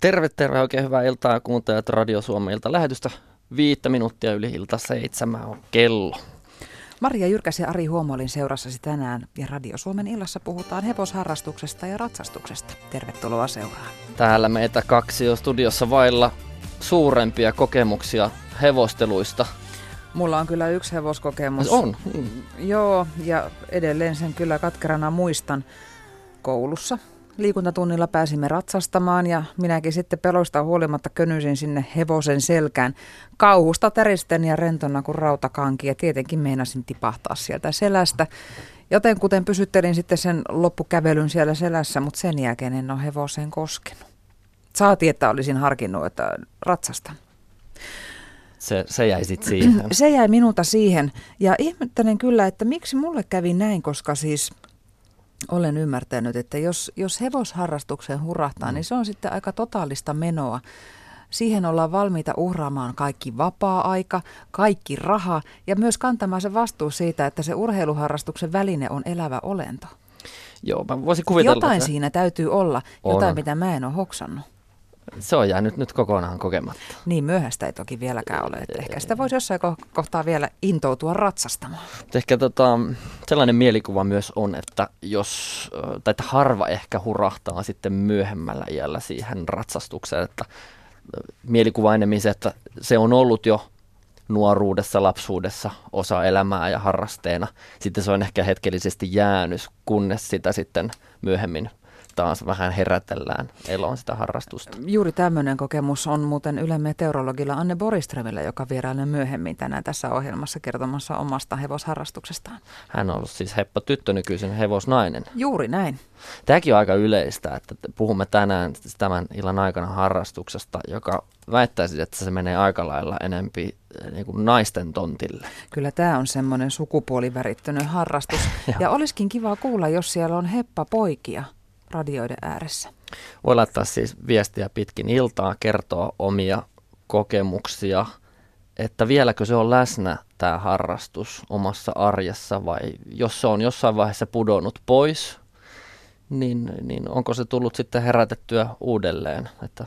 Terve, terve, oikein hyvää iltaa kuuntelut Radio Suomen ilta lähetystä. Viittä minuuttia yli ilta seitsemän on kello. Maria Jyrkäs ja Ari Huomolin seurassasi tänään ja Radio Suomen illassa puhutaan hevosharrastuksesta ja ratsastuksesta. Tervetuloa seuraan. Täällä meitä kaksi on studiossa vailla suurempia kokemuksia hevosteluista. Mulla on kyllä yksi hevoskokemus. On? Joo, ja edelleen sen kyllä katkerana muistan koulussa liikuntatunnilla pääsimme ratsastamaan ja minäkin sitten peloista huolimatta könyisin sinne hevosen selkään. Kauhusta täristen ja rentona kuin rautakanki ja tietenkin meinasin tipahtaa sieltä selästä. Joten kuten pysyttelin sitten sen loppukävelyn siellä selässä, mutta sen jälkeen en ole hevoseen koskenut. Saati, että olisin harkinnut, että ratsastan. Se, se jäi sitten siihen. Se jäi minulta siihen. Ja ihmettelen kyllä, että miksi mulle kävi näin, koska siis olen ymmärtänyt, että jos, jos hevosharrastukseen hurahtaa, mm. niin se on sitten aika totaalista menoa. Siihen ollaan valmiita uhraamaan kaikki vapaa-aika, kaikki raha ja myös kantamaan se vastuu siitä, että se urheiluharrastuksen väline on elävä olento. Joo, mä voisin kuvitella. Jotain että... siinä täytyy olla, jotain on. mitä mä en ole hoksannut. Se on jäänyt nyt kokonaan kokematta. Niin myöhäistä ei toki vieläkään ole. Että ehkä sitä voisi jossain kohtaa vielä intoutua ratsastamaan. Ehkä tota, sellainen mielikuva myös on, että jos, tai että harva ehkä hurahtaa sitten myöhemmällä iällä siihen ratsastukseen, että mielikuva enemmän se, että se on ollut jo nuoruudessa, lapsuudessa osa elämää ja harrasteena. Sitten se on ehkä hetkellisesti jäänyt, kunnes sitä sitten myöhemmin taas vähän herätellään eloon sitä harrastusta. Juuri tämmöinen kokemus on muuten Yle Meteorologilla Anne Boriströmillä, joka vierailee myöhemmin tänään tässä ohjelmassa kertomassa omasta hevosharrastuksestaan. Hän on ollut siis Heppa tyttö nykyisin hevosnainen. Juuri näin. Tämäkin on aika yleistä, että puhumme tänään tämän illan aikana harrastuksesta, joka väittäisi, että se menee aika lailla enempi eh, niin kuin naisten tontille. Kyllä tämä on semmoinen sukupuolivärittynyt harrastus. ja olisikin kiva kuulla, jos siellä on heppa poikia radioiden ääressä. Voi laittaa siis viestiä pitkin iltaa, kertoa omia kokemuksia, että vieläkö se on läsnä tämä harrastus omassa arjessa vai jos se on jossain vaiheessa pudonnut pois, niin, niin onko se tullut sitten herätettyä uudelleen, että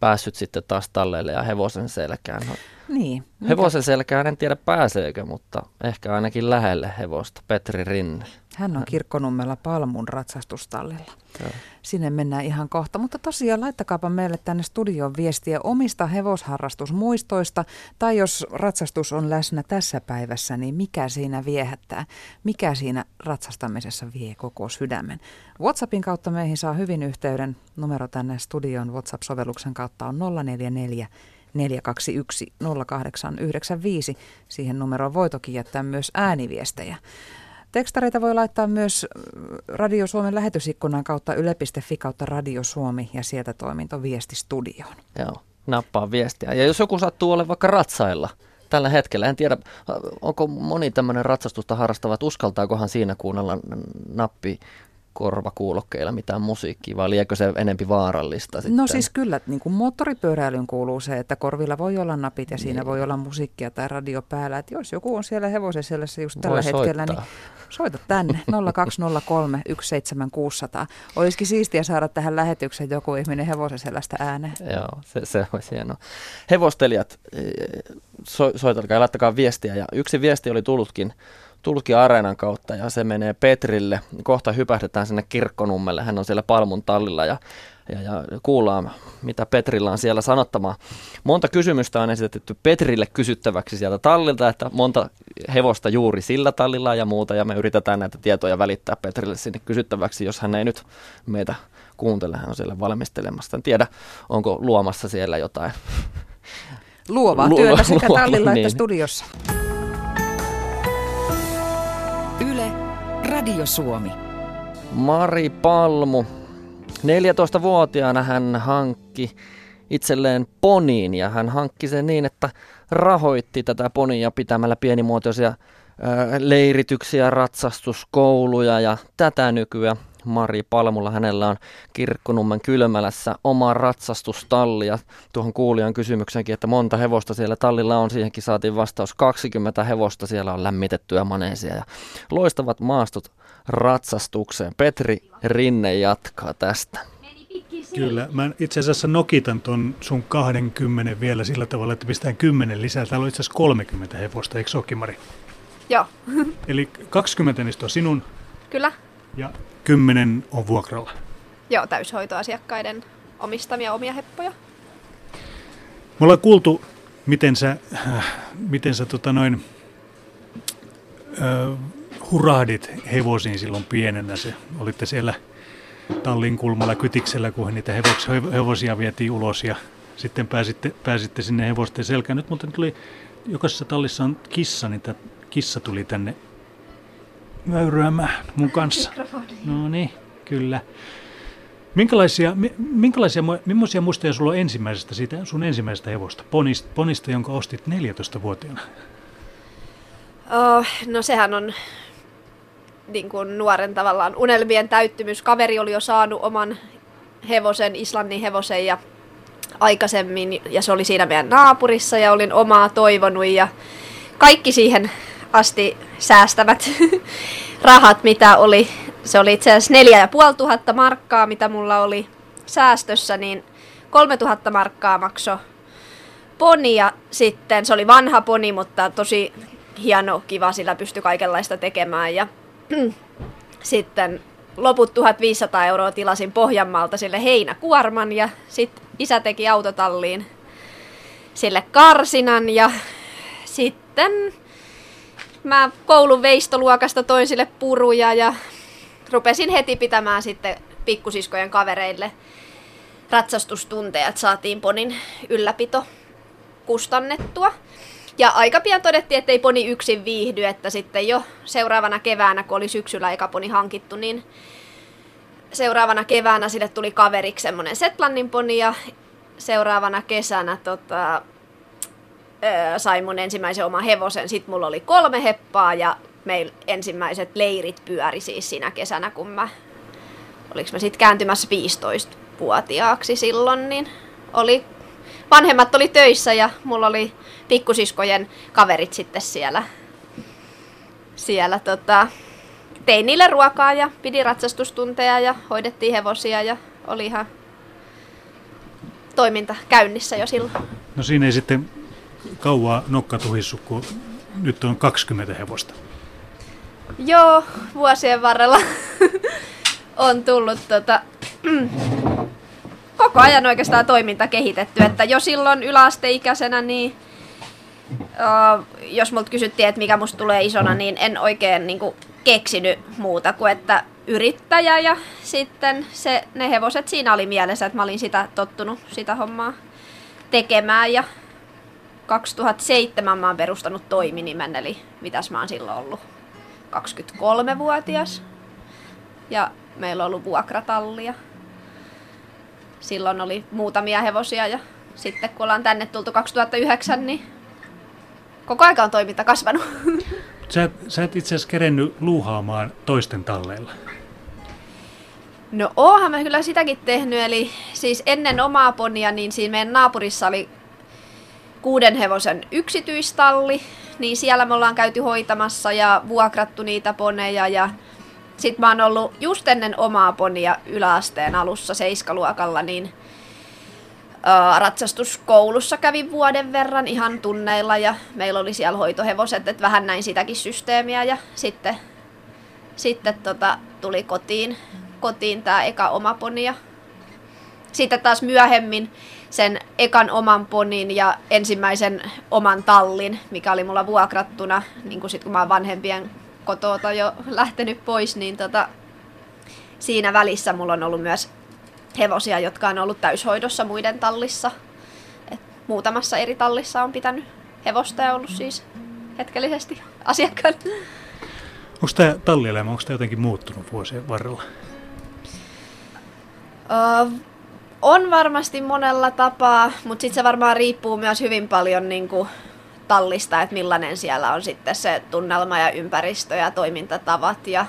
päässyt sitten taas talleille ja hevosen selkään. No, niin. Hevosen selkään en tiedä pääseekö, mutta ehkä ainakin lähelle hevosta. Petri Rinne. Hän on kirkkonummella Palmun ratsastustallilla. Joo. Sinne mennään ihan kohta. Mutta tosiaan laittakaapa meille tänne studion viestiä omista hevosharrastusmuistoista. Tai jos ratsastus on läsnä tässä päivässä, niin mikä siinä viehättää? Mikä siinä ratsastamisessa vie koko sydämen? WhatsAppin kautta meihin saa hyvin yhteyden. Numero tänne studion WhatsApp-sovelluksen kautta on 044 421 0895. Siihen numeroon voi toki jättää myös ääniviestejä. Tekstareita voi laittaa myös Radio Suomen lähetysikkunan kautta yle.fi kautta Radio Suomi ja sieltä toiminto viesti studioon. Joo, nappaa viestiä. Ja jos joku sattuu olemaan vaikka ratsailla tällä hetkellä, en tiedä, onko moni tämmöinen ratsastusta harrastava, että uskaltaakohan siinä kuunnella nappi korvakuulokkeilla mitään musiikkia, vai liekö se enempi vaarallista? Sitten? No siis kyllä, niin kuin moottoripyöräilyyn kuuluu se, että korvilla voi olla napit ja siinä niin. voi olla musiikkia tai radio päällä. Että jos joku on siellä hevosen selässä just tällä voi hetkellä, soittaa. niin soita tänne 0203 17600. Olisikin siistiä saada tähän lähetykseen joku ihminen hevosen selästä ääneen. Joo, se, se olisi hienoa. Hevostelijat, eh, so, soitelkaa ja laittakaa viestiä. Ja yksi viesti oli tullutkin Tulki Areenan kautta ja se menee Petrille. Kohta hypähdetään sinne kirkkonummelle. Hän on siellä Palmun tallilla ja, ja, ja kuullaan, mitä Petrillä on siellä sanottamaan. Monta kysymystä on esitetty Petrille kysyttäväksi sieltä tallilta, että monta hevosta juuri sillä tallilla ja muuta. Ja me yritetään näitä tietoja välittää Petrille sinne kysyttäväksi, jos hän ei nyt meitä kuuntele. Hän on siellä valmistelemassa. En tiedä, onko luomassa siellä jotain luovaa työtä sekä tallilla niin. että studiossa. Radio Suomi. Mari Palmu. 14-vuotiaana hän hankki itselleen poniin ja hän hankki sen niin, että rahoitti tätä ponia pitämällä pienimuotoisia leirityksiä, ratsastuskouluja ja tätä nykyään Mari Palmulla. Hänellä on Kirkkonummen kylmälässä oma ratsastustalli ja tuohon kuulijan kysymyksenkin, että monta hevosta siellä tallilla on. Siihenkin saatiin vastaus 20 hevosta. Siellä on lämmitettyä maneesia ja loistavat maastot ratsastukseen. Petri Rinne jatkaa tästä. Kyllä, mä itse asiassa nokitan ton sun 20 vielä sillä tavalla, että pistään 10 lisää. Täällä on itse asiassa 30 hevosta, eikö se Mari? Joo. Eli 20 niistä on sinun. Kyllä. Ja 10 on vuokralla. Joo, täyshoitoasiakkaiden omistamia omia heppoja. Me ollaan kuultu, miten sä, äh, miten sä tota noin, äh, hurahdit hevosiin silloin pienenä. Se, olitte siellä tallin kulmalla kytiksellä, kun niitä hevos, hevosia vietiin ulos ja sitten pääsitte, pääsitte sinne hevosten selkään. Nyt muuten tuli, jokaisessa tallissa on kissa, niin tämä kissa tuli tänne väyryämään mun kanssa. No niin, kyllä. Minkälaisia, minkälaisia, millaisia muistoja sulla on ensimmäisestä, siitä sun ensimmäisestä hevosta, ponista, ponista jonka ostit 14-vuotiaana? Oh, no sehän on niin kuin nuoren tavallaan unelmien täyttymys. Kaveri oli jo saanut oman hevosen, Islannin hevosen ja aikaisemmin ja se oli siinä meidän naapurissa ja olin omaa toivonut ja kaikki siihen asti säästävät rahat, mitä oli. Se oli itse asiassa neljä ja puoli tuhatta markkaa, mitä mulla oli säästössä, niin kolme tuhatta markkaa maksoi poni ja sitten se oli vanha poni, mutta tosi hieno, kiva, sillä pystyi kaikenlaista tekemään ja sitten loput 1500 euroa tilasin Pohjanmaalta sille heinäkuorman ja sitten isä teki autotalliin sille karsinan ja sitten mä koulun veistoluokasta toin sille puruja ja rupesin heti pitämään sitten pikkusiskojen kavereille ratsastustunteja, että saatiin ponin ylläpito kustannettua. Ja aika pian todettiin, että ei poni yksin viihdy, että sitten jo seuraavana keväänä, kun oli syksyllä eka poni hankittu, niin seuraavana keväänä sille tuli kaveriksi semmoinen Setlannin poni ja seuraavana kesänä tota, sain mun ensimmäisen oman hevosen. Sitten mulla oli kolme heppaa ja meillä ensimmäiset leirit pyöri siis siinä kesänä, kun mä, oliks mä sitten kääntymässä 15-vuotiaaksi silloin, niin oli, vanhemmat oli töissä ja mulla oli pikkusiskojen kaverit sitten siellä, siellä tota, tein niille ruokaa ja pidi ratsastustunteja ja hoidettiin hevosia ja oli ihan toiminta käynnissä jo silloin. No siinä ei sitten kauaa nokka tuhissu, kun nyt on 20 hevosta. Joo, vuosien varrella on tullut tota, koko ajan oikeastaan toiminta kehitetty, että jo silloin yläasteikäisenä niin uh, jos multa kysyttiin, että mikä musta tulee isona, niin en oikein niin kuin, keksinyt muuta kuin, että yrittäjä ja sitten se, ne hevoset siinä oli mielessä, että mä olin sitä tottunut sitä hommaa tekemään ja 2007 mä oon perustanut toiminimen, eli mitäs mä oon silloin ollut 23-vuotias. Ja meillä on ollut vuokratallia. Silloin oli muutamia hevosia ja sitten kun ollaan tänne tultu 2009, niin koko aika on toiminta kasvanut. Sä, sä et itse asiassa kerennyt luuhaamaan toisten talleilla. No oohan mä kyllä sitäkin tehnyt, eli siis ennen omaa ponia, niin siinä meidän naapurissa oli kuuden hevosen yksityistalli, niin siellä me ollaan käyty hoitamassa ja vuokrattu niitä poneja ja sitten mä oon ollut just ennen omaa ponia yläasteen alussa seiskaluokalla, niin ratsastuskoulussa kävin vuoden verran ihan tunneilla ja meillä oli siellä hoitohevoset, että vähän näin sitäkin systeemiä ja sitten, sitten tota, tuli kotiin, kotiin tämä eka oma poni sitten taas myöhemmin sen ekan oman ponin ja ensimmäisen oman tallin, mikä oli mulla vuokrattuna, niin kuin sit kun mä oon vanhempien kotota jo lähtenyt pois, niin tota, siinä välissä mulla on ollut myös hevosia, jotka on ollut täyshoidossa muiden tallissa. Et muutamassa eri tallissa on pitänyt hevosta ja ollut siis hetkellisesti asiakkaan. Onko tämä tallielämä, onko tämä jotenkin muuttunut vuosien varrella? Uh, on varmasti monella tapaa, mutta sitten se varmaan riippuu myös hyvin paljon niin kuin tallista, että millainen siellä on sitten se tunnelma ja ympäristö ja toimintatavat ja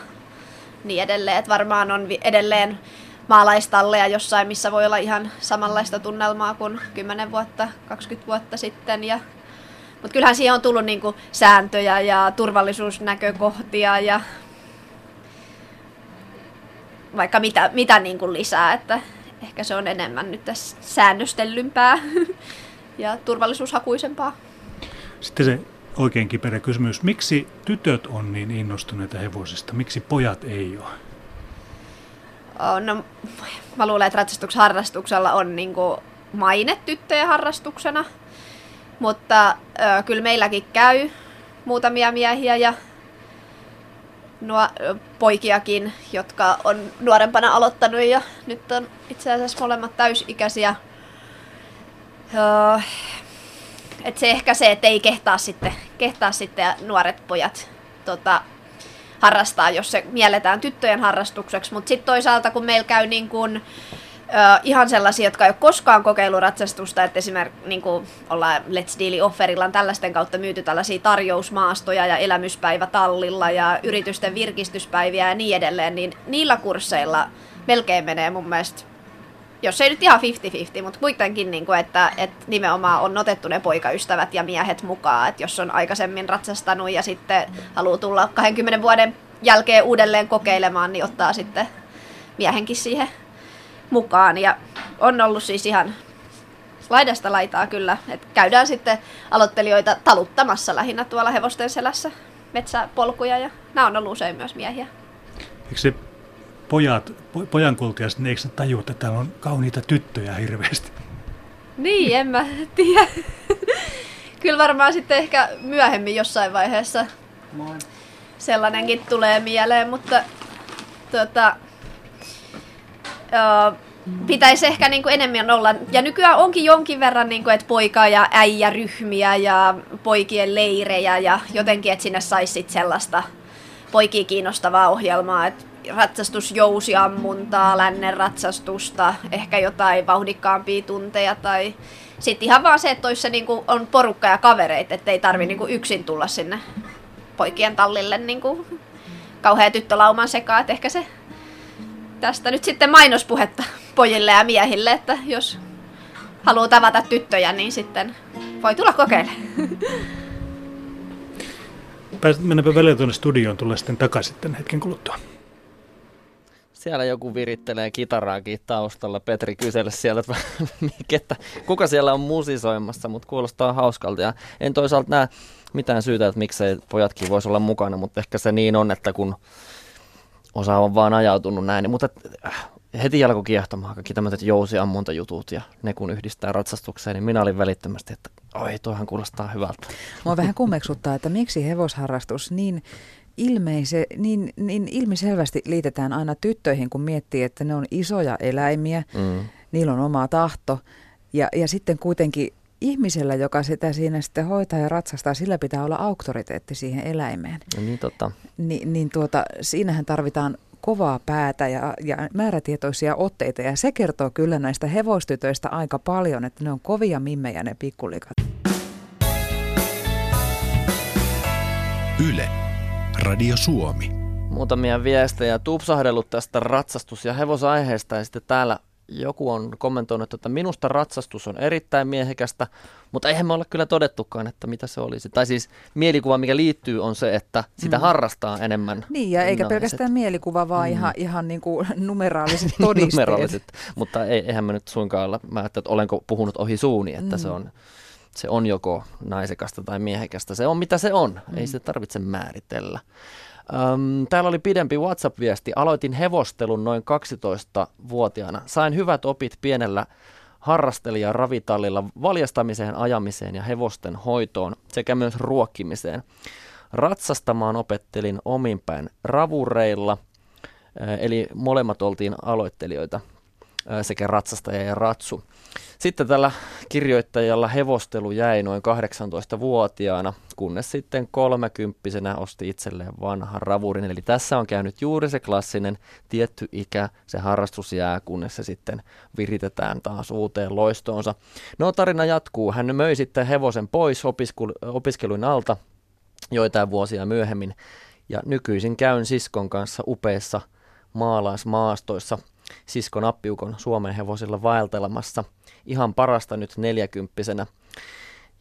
niin edelleen. Että varmaan on edelleen maalaistalleja jossain, missä voi olla ihan samanlaista tunnelmaa kuin 10 vuotta, 20 vuotta sitten. Ja, mutta kyllähän siihen on tullut niin kuin sääntöjä ja turvallisuusnäkökohtia ja vaikka mitä, mitä niin kuin lisää, että ehkä se on enemmän nyt tässä säännöstellympää ja turvallisuushakuisempaa. Sitten se oikein kiperä kysymys. Miksi tytöt on niin innostuneita hevosista? Miksi pojat ei ole? No, mä luulen, että ratsastuksen harrastuksella on niin maine tyttöjen harrastuksena. Mutta ö, kyllä meilläkin käy muutamia miehiä ja nuo, poikiakin, jotka on nuorempana aloittanut ja nyt on itse asiassa molemmat täysikäisiä. Öö, et se ehkä se, että ei kehtaa sitten, kehtaa sitten nuoret pojat tota, harrastaa, jos se mielletään tyttöjen harrastukseksi. Mutta sitten toisaalta, kun meillä käy niin kun, ö, ihan sellaisia, jotka ei ole koskaan kokeillut ratsastusta, että esimerkiksi niin kuin ollaan Let's Deal offerilla tällaisten kautta myyty tällaisia tarjousmaastoja ja elämyspäivä tallilla ja yritysten virkistyspäiviä ja niin edelleen, niin niillä kursseilla melkein menee mun mielestä jos ei nyt ihan 50-50, mutta kuitenkin, niin kuin, että, että nimenomaan on otettu ne poikaystävät ja miehet mukaan, että jos on aikaisemmin ratsastanut ja sitten haluaa tulla 20 vuoden jälkeen uudelleen kokeilemaan, niin ottaa sitten miehenkin siihen mukaan. Ja on ollut siis ihan laidasta laitaa kyllä, että käydään sitten aloittelijoita taluttamassa lähinnä tuolla hevosten selässä metsäpolkuja ja nämä on ollut usein myös miehiä. Eikö se pojat, po, pojankultiaiset, niin eikö ne tajua, että täällä on kauniita tyttöjä hirveästi? Niin, en mä tiedä. Kyllä varmaan sitten ehkä myöhemmin jossain vaiheessa Moi. sellainenkin tulee mieleen, mutta tuota, pitäisi ehkä niin kuin enemmän olla, ja nykyään onkin jonkin verran, niin kuin, että poika- ja äijäryhmiä ja poikien leirejä ja jotenkin, että sinne saisi sellaista poikia kiinnostavaa ohjelmaa, että ratsastusjousiammuntaa, lännen ratsastusta, ehkä jotain vauhdikkaampia tunteja tai sitten ihan vaan se, että se niinku on porukka ja kavereita, että ei tarvi niinku yksin tulla sinne poikien tallille niinku kauhean tyttölauman sekaan, että ehkä se tästä nyt sitten mainospuhetta pojille ja miehille, että jos haluaa tavata tyttöjä, niin sitten voi tulla kokeilemaan. Mennäänpä välillä tuonne studioon, tulee sitten takaisin tämän hetken kuluttua. Siellä joku virittelee kitaraakin taustalla. Petri kysellä sieltä, että kuka siellä on musisoimassa, mutta kuulostaa hauskalta. Ja en toisaalta näe mitään syytä, että miksei pojatkin voisi olla mukana, mutta ehkä se niin on, että kun osa on vaan ajautunut näin. Niin, mutta äh, heti alkoi kiehtomaan kaikki tämmöiset jousiammuntajutut ja ne kun yhdistää ratsastukseen, niin minä olin välittömästi, että oi, toihan kuulostaa hyvältä. Mua vähän kummeksuttaa, että miksi hevosharrastus niin ilmeise, niin, niin ilmiselvästi liitetään aina tyttöihin, kun miettii, että ne on isoja eläimiä, mm. niillä on oma tahto ja, ja sitten kuitenkin ihmisellä, joka sitä siinä sitten hoitaa ja ratsastaa, sillä pitää olla auktoriteetti siihen eläimeen. No niin, totta. Ni, niin tuota, siinähän tarvitaan kovaa päätä ja, ja määrätietoisia otteita. Ja se kertoo kyllä näistä hevostytöistä aika paljon, että ne on kovia mimmejä ne pikkulikat. Yle. Radio Suomi. Muutamia viestejä tupsahdellut tästä ratsastus- ja hevosaiheesta ja sitten täällä joku on kommentoinut, että minusta ratsastus on erittäin miehekästä, mutta eihän me olla kyllä todettukaan, että mitä se olisi. Tai siis mielikuva, mikä liittyy, on se, että sitä mm. harrastaa enemmän. Niin, ja eikä pelkästään mielikuva, vaan mm. ihan, ihan niin kuin numeraaliset todisteet. numeraaliset, mutta ei, eihän me nyt suinkaan olla, mä että olenko puhunut ohi suuni, että mm. se on se on joko naisekasta tai miehekästä. Se on mitä se on, mm. ei se tarvitse määritellä. Öm, täällä oli pidempi WhatsApp-viesti. Aloitin hevostelun noin 12-vuotiaana. Sain hyvät opit pienellä harrastelija ravitallilla valjastamiseen, ajamiseen ja hevosten hoitoon sekä myös ruokkimiseen. Ratsastamaan opettelin ominpäin ravureilla, eli molemmat oltiin aloittelijoita sekä ratsastaja ja ratsu. Sitten tällä kirjoittajalla hevostelu jäi noin 18-vuotiaana, kunnes sitten kolmekymppisenä osti itselleen vanhan ravurin. Eli tässä on käynyt juuri se klassinen tietty ikä, se harrastus jää, kunnes se sitten viritetään taas uuteen loistoonsa. No tarina jatkuu. Hän möi sitten hevosen pois opiskeluin alta joitain vuosia myöhemmin. Ja nykyisin käyn siskon kanssa upeissa maalaismaastoissa siskon appiukon Suomen hevosilla vaeltelemassa – ihan parasta nyt neljäkymppisenä.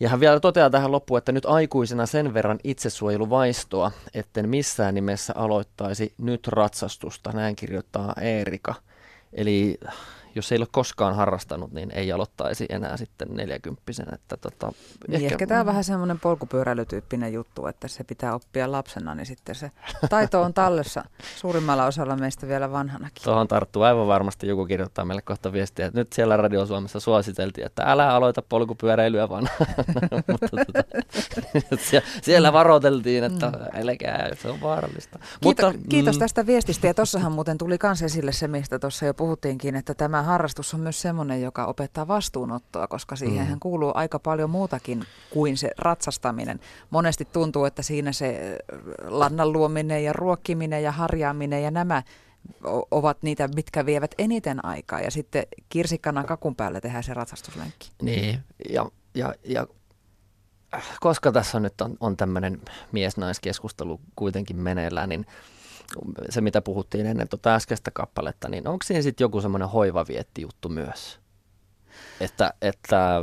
Ja hän vielä toteaa tähän loppuun, että nyt aikuisena sen verran itsesuojeluvaistoa, etten missään nimessä aloittaisi nyt ratsastusta, näin kirjoittaa Eerika. Eli jos ei ole koskaan harrastanut, niin ei aloittaisi enää sitten 40 että tota, niin ehkä, ehkä tämä on vähän semmoinen polkupyöräilytyyppinen juttu, että se pitää oppia lapsena, niin sitten se taito on tallessa suurimmalla osalla meistä vielä vanhanakin. Tuohon tarttuu aivan varmasti joku kirjoittaa meille kohta viestiä, että nyt siellä Radio Suomessa suositeltiin, että älä aloita polkupyöräilyä vaan. Mutta tota, siellä varoiteltiin, että mm. älkää, se on vaarallista. Kiitos, Mutta, kiitos mm. tästä viestistä ja tuossahan muuten tuli myös esille se, mistä tuossa jo puhuttiinkin, että tämä harrastus on myös semmoinen, joka opettaa vastuunottoa, koska siihen mm. kuuluu aika paljon muutakin kuin se ratsastaminen. Monesti tuntuu, että siinä se lannan luominen ja ruokkiminen ja harjaaminen ja nämä ovat niitä, mitkä vievät eniten aikaa ja sitten kirsikkana kakun päälle tehdään se ratsastuslenkki. Niin, ja, ja, ja koska tässä nyt on, on tämmöinen mies-naiskeskustelu kuitenkin meneillään, niin se mitä puhuttiin ennen tuota äskeistä kappaletta, niin onko siinä sitten joku semmoinen hoivavietti juttu myös? Että, että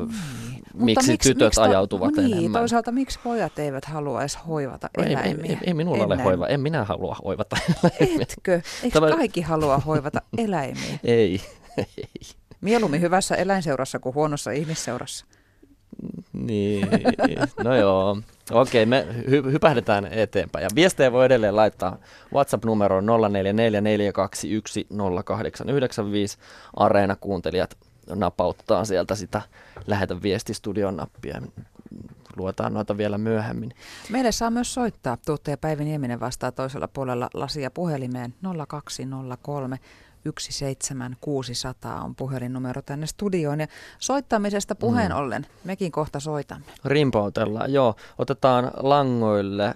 niin. miksi, miksi tytöt miksi to, ajautuvat niin, enemmän. toisaalta miksi pojat eivät halua edes hoivata no, eläimiä? Ei, ei, ei minulla Ennen. ole hoiva, en minä halua hoivata eläimiä. Etkö? Eikö Tämä... kaikki halua hoivata eläimiä? ei, ei. Mieluummin hyvässä eläinseurassa kuin huonossa ihmisseurassa. Niin, no joo. Okei, me hy- hypähdetään eteenpäin. Ja viestejä voi edelleen laittaa WhatsApp-numeroon 0444210895. Areena-kuuntelijat napauttaa sieltä sitä lähetä viestistudion nappia. Luetaan noita vielä myöhemmin. Meille saa myös soittaa. Tuottaja Päivi Nieminen vastaa toisella puolella lasia puhelimeen 0203 17600 on puhelinnumero tänne studioon. Ja soittamisesta puheen mm. ollen, mekin kohta soitamme. Rimpautellaan, joo. Otetaan langoille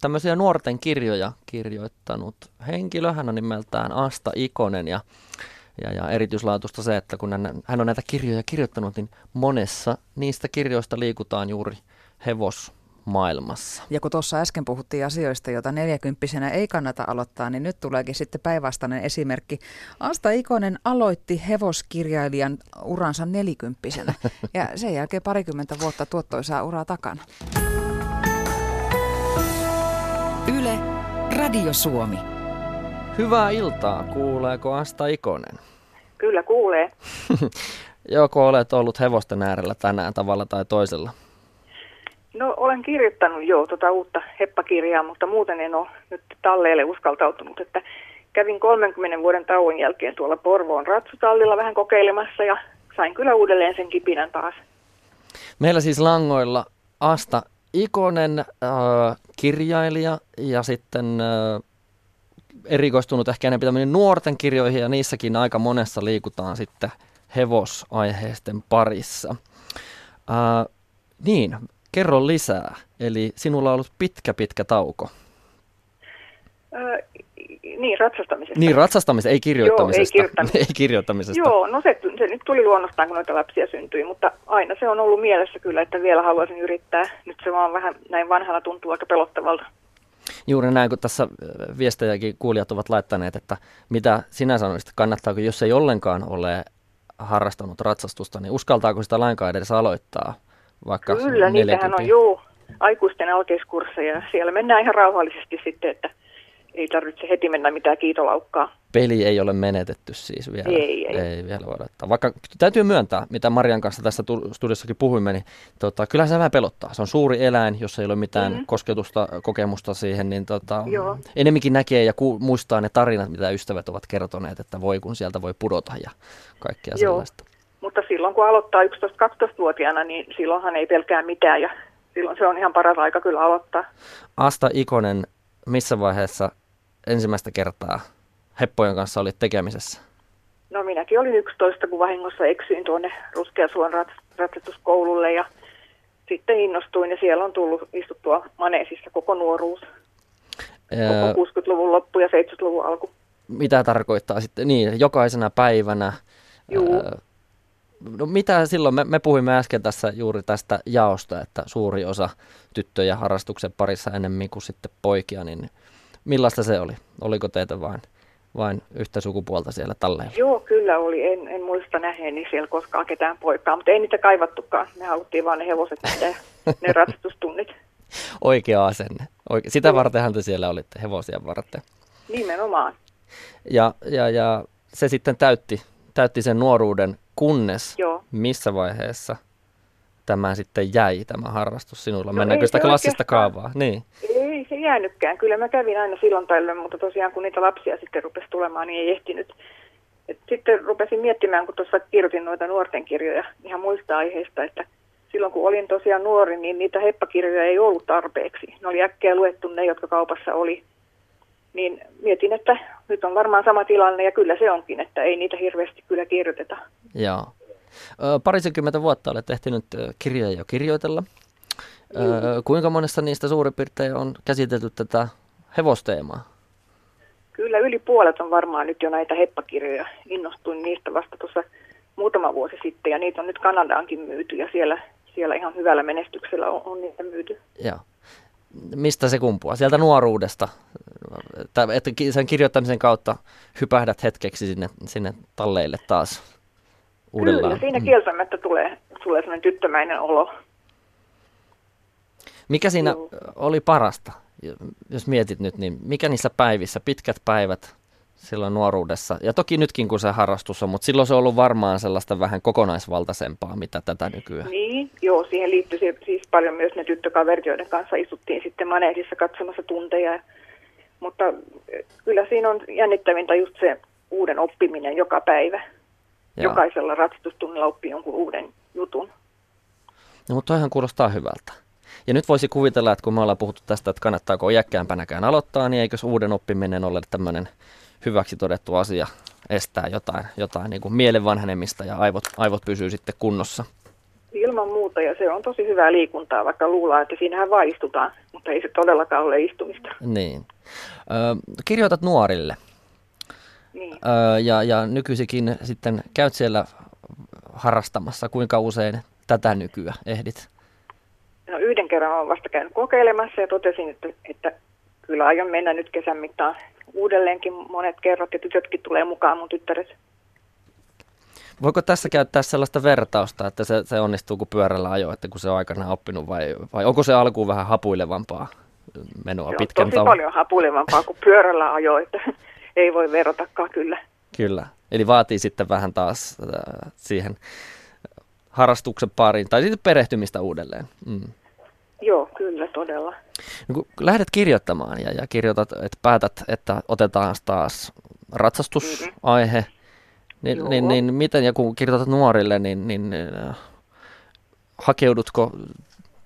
tämmöisiä nuorten kirjoja kirjoittanut henkilö. Hän on nimeltään Asta Ikonen ja, ja, ja erityislaatuista se, että kun hän, hän on näitä kirjoja kirjoittanut, niin monessa niistä kirjoista liikutaan juuri hevos maailmassa. Ja kun tuossa äsken puhuttiin asioista, joita neljäkymppisenä ei kannata aloittaa, niin nyt tuleekin sitten päinvastainen esimerkki. Asta Ikonen aloitti hevoskirjailijan uransa nelikymppisenä ja sen jälkeen parikymmentä vuotta tuottoisaa uraa takana. Yle, Radio Suomi. Hyvää iltaa, kuuleeko Asta Ikonen? Kyllä kuulee. Joko olet ollut hevosten äärellä tänään tavalla tai toisella? No olen kirjoittanut jo tuota uutta heppakirjaa, mutta muuten en ole nyt talleelle uskaltautunut, että kävin 30 vuoden tauon jälkeen tuolla Porvoon ratsutallilla vähän kokeilemassa ja sain kyllä uudelleen sen kipinän taas. Meillä siis langoilla Asta Ikonen, äh, kirjailija ja sitten äh, erikoistunut ehkä enemmän nuorten kirjoihin ja niissäkin aika monessa liikutaan sitten hevosaiheisten parissa. Äh, niin, Kerro lisää. Eli sinulla on ollut pitkä, pitkä tauko. Öö, niin, ratsastamisesta. Niin, ratsastamisesta, ei kirjoittamisesta. Joo, ei, kirjoittamisesta. ei kirjoittamisesta. Joo, no se, se nyt tuli luonnostaan, kun noita lapsia syntyi, mutta aina se on ollut mielessä kyllä, että vielä haluaisin yrittää. Nyt se vaan vähän näin vanhana tuntuu aika pelottavalta. Juuri näin, kun tässä viestejäkin kuulijat ovat laittaneet, että mitä sinä sanoisit, kannattaako, jos ei ollenkaan ole harrastanut ratsastusta, niin uskaltaako sitä lainkaan edes aloittaa? Vaikka Kyllä, niitähän on juu, aikuisten alkeiskursseja. Siellä mennään ihan rauhallisesti sitten, että ei tarvitse heti mennä mitään kiitolaukkaa. Peli ei ole menetetty siis vielä. Ei, ei. ei vielä odottaa. Vaikka täytyy myöntää, mitä Marian kanssa tässä studiossakin puhuimme, niin tota, kyllä se vähän pelottaa. Se on suuri eläin, jos ei ole mitään mm-hmm. kosketusta, kokemusta siihen, niin tota, enemmänkin näkee ja ku, muistaa ne tarinat, mitä ystävät ovat kertoneet, että voi kun sieltä voi pudota ja kaikkea Joo. sellaista. Mutta silloin kun aloittaa 11-12-vuotiaana, niin silloinhan ei pelkää mitään ja silloin se on ihan paras aika kyllä aloittaa. Asta Ikonen, missä vaiheessa ensimmäistä kertaa Heppojen kanssa olit tekemisessä? No minäkin olin 11, kun vahingossa eksyin tuonne Ruskeasuon ratsastuskoululle ja sitten innostuin ja siellä on tullut istuttua maneesissa koko nuoruus. Koko 60-luvun loppu ja 70-luvun alku. Mitä tarkoittaa sitten? Niin, jokaisena päivänä Juu. No mitä silloin, me, me puhuimme äsken tässä juuri tästä jaosta, että suuri osa tyttöjä harrastuksen parissa enemmän kuin sitten poikia, niin millaista se oli? Oliko teitä vain, vain yhtä sukupuolta siellä talleilla? Joo, kyllä oli. En, en muista nähneeni siellä koskaan ketään poikaa, mutta ei niitä kaivattukaan. Me haluttiin vaan ne hevoset ja ne ratsastustunnit. Oikea asenne. Oike- Sitä vartenhan te siellä olitte, hevosia varten. Nimenomaan. Ja, ja, ja se sitten täytti täytti sen nuoruuden, kunnes Joo. missä vaiheessa tämä sitten jäi, tämä harrastus sinulla? No Mennäänkö ei sitä klassista kaavaa? Niin, Ei se jäänytkään. Kyllä mä kävin aina silloin tällöin, mutta tosiaan kun niitä lapsia sitten rupesi tulemaan, niin ei ehtinyt. Et sitten rupesin miettimään, kun tuossa kirjoitin noita nuorten kirjoja ihan muista aiheista, että silloin kun olin tosiaan nuori, niin niitä heppakirjoja ei ollut tarpeeksi. Ne oli äkkiä luettu ne, jotka kaupassa oli. Niin mietin, että nyt on varmaan sama tilanne ja kyllä se onkin, että ei niitä hirveästi kyllä kirjoiteta. joo. Parisenkymmentä vuotta olet ehtinyt kirjoja jo kirjoitella. Ö, kuinka monessa niistä suurin piirtein on käsitelty tätä hevosteemaa? Kyllä yli puolet on varmaan nyt jo näitä heppakirjoja. Innostuin niistä vasta tuossa muutama vuosi sitten ja niitä on nyt Kanadaankin myyty ja siellä, siellä ihan hyvällä menestyksellä on, on niitä myyty. Joo. Mistä se kumpuaa? Sieltä nuoruudesta. Että sen kirjoittamisen kautta hypähdät hetkeksi sinne, sinne talleille taas uudellaan. Kyllä, siinä Mm. kieltämättä tulee, tulee sellainen tyttömäinen olo. Mikä siinä Joo. oli parasta, jos mietit nyt, niin mikä niissä päivissä, pitkät päivät silloin nuoruudessa, ja toki nytkin kun se harrastus on, mutta silloin se on ollut varmaan sellaista vähän kokonaisvaltaisempaa, mitä tätä nykyään. Niin, joo, siihen liittyy siis paljon myös ne tyttökaverit, joiden kanssa istuttiin sitten maneesissa katsomassa tunteja. Mutta eh, kyllä siinä on jännittävintä just se uuden oppiminen joka päivä. Joo. Jokaisella ratsastustunnilla oppii jonkun uuden jutun. No, mutta toihan kuulostaa hyvältä. Ja nyt voisi kuvitella, että kun me ollaan puhuttu tästä, että kannattaako iäkkäämpänäkään aloittaa, niin eikös uuden oppiminen ole tämmöinen hyväksi todettu asia estää jotain, jotain niin kuin mielen vanhenemista ja aivot, aivot pysyy sitten kunnossa. Ilman muuta, ja se on tosi hyvää liikuntaa, vaikka luullaan, että siinähän vaan istutaan, mutta ei se todellakaan ole istumista. Niin. Ö, kirjoitat nuorille Niin. ö, ja, ja nykyisinkin sitten käyt siellä harrastamassa. Kuinka usein tätä nykyä ehdit? No yhden kerran olen vasta käynyt kokeilemassa ja totesin, että, että kyllä aion mennä nyt kesän mittaan uudelleenkin monet kerrat ja tytötkin tulee mukaan mun tyttäret. Voiko tässä käyttää sellaista vertausta, että se, se onnistuu kun pyörällä ajo, että kun se on aikanaan oppinut vai, vai onko se alkuun vähän hapuilevampaa menoa on pitkän tosi paljon hapuilevampaa kuin pyörällä ajo, että ei voi verratakaan kyllä. Kyllä. Eli vaatii sitten vähän taas äh, siihen harrastuksen pariin tai sitten perehtymistä uudelleen. Mm. Joo, kyllä todella. No, kun lähdet kirjoittamaan ja, ja kirjoitat, että päätät, että otetaan taas ratsastusaihe, niin, Joo. niin, niin miten, ja kun kirjoitat nuorille, niin, niin äh, hakeudutko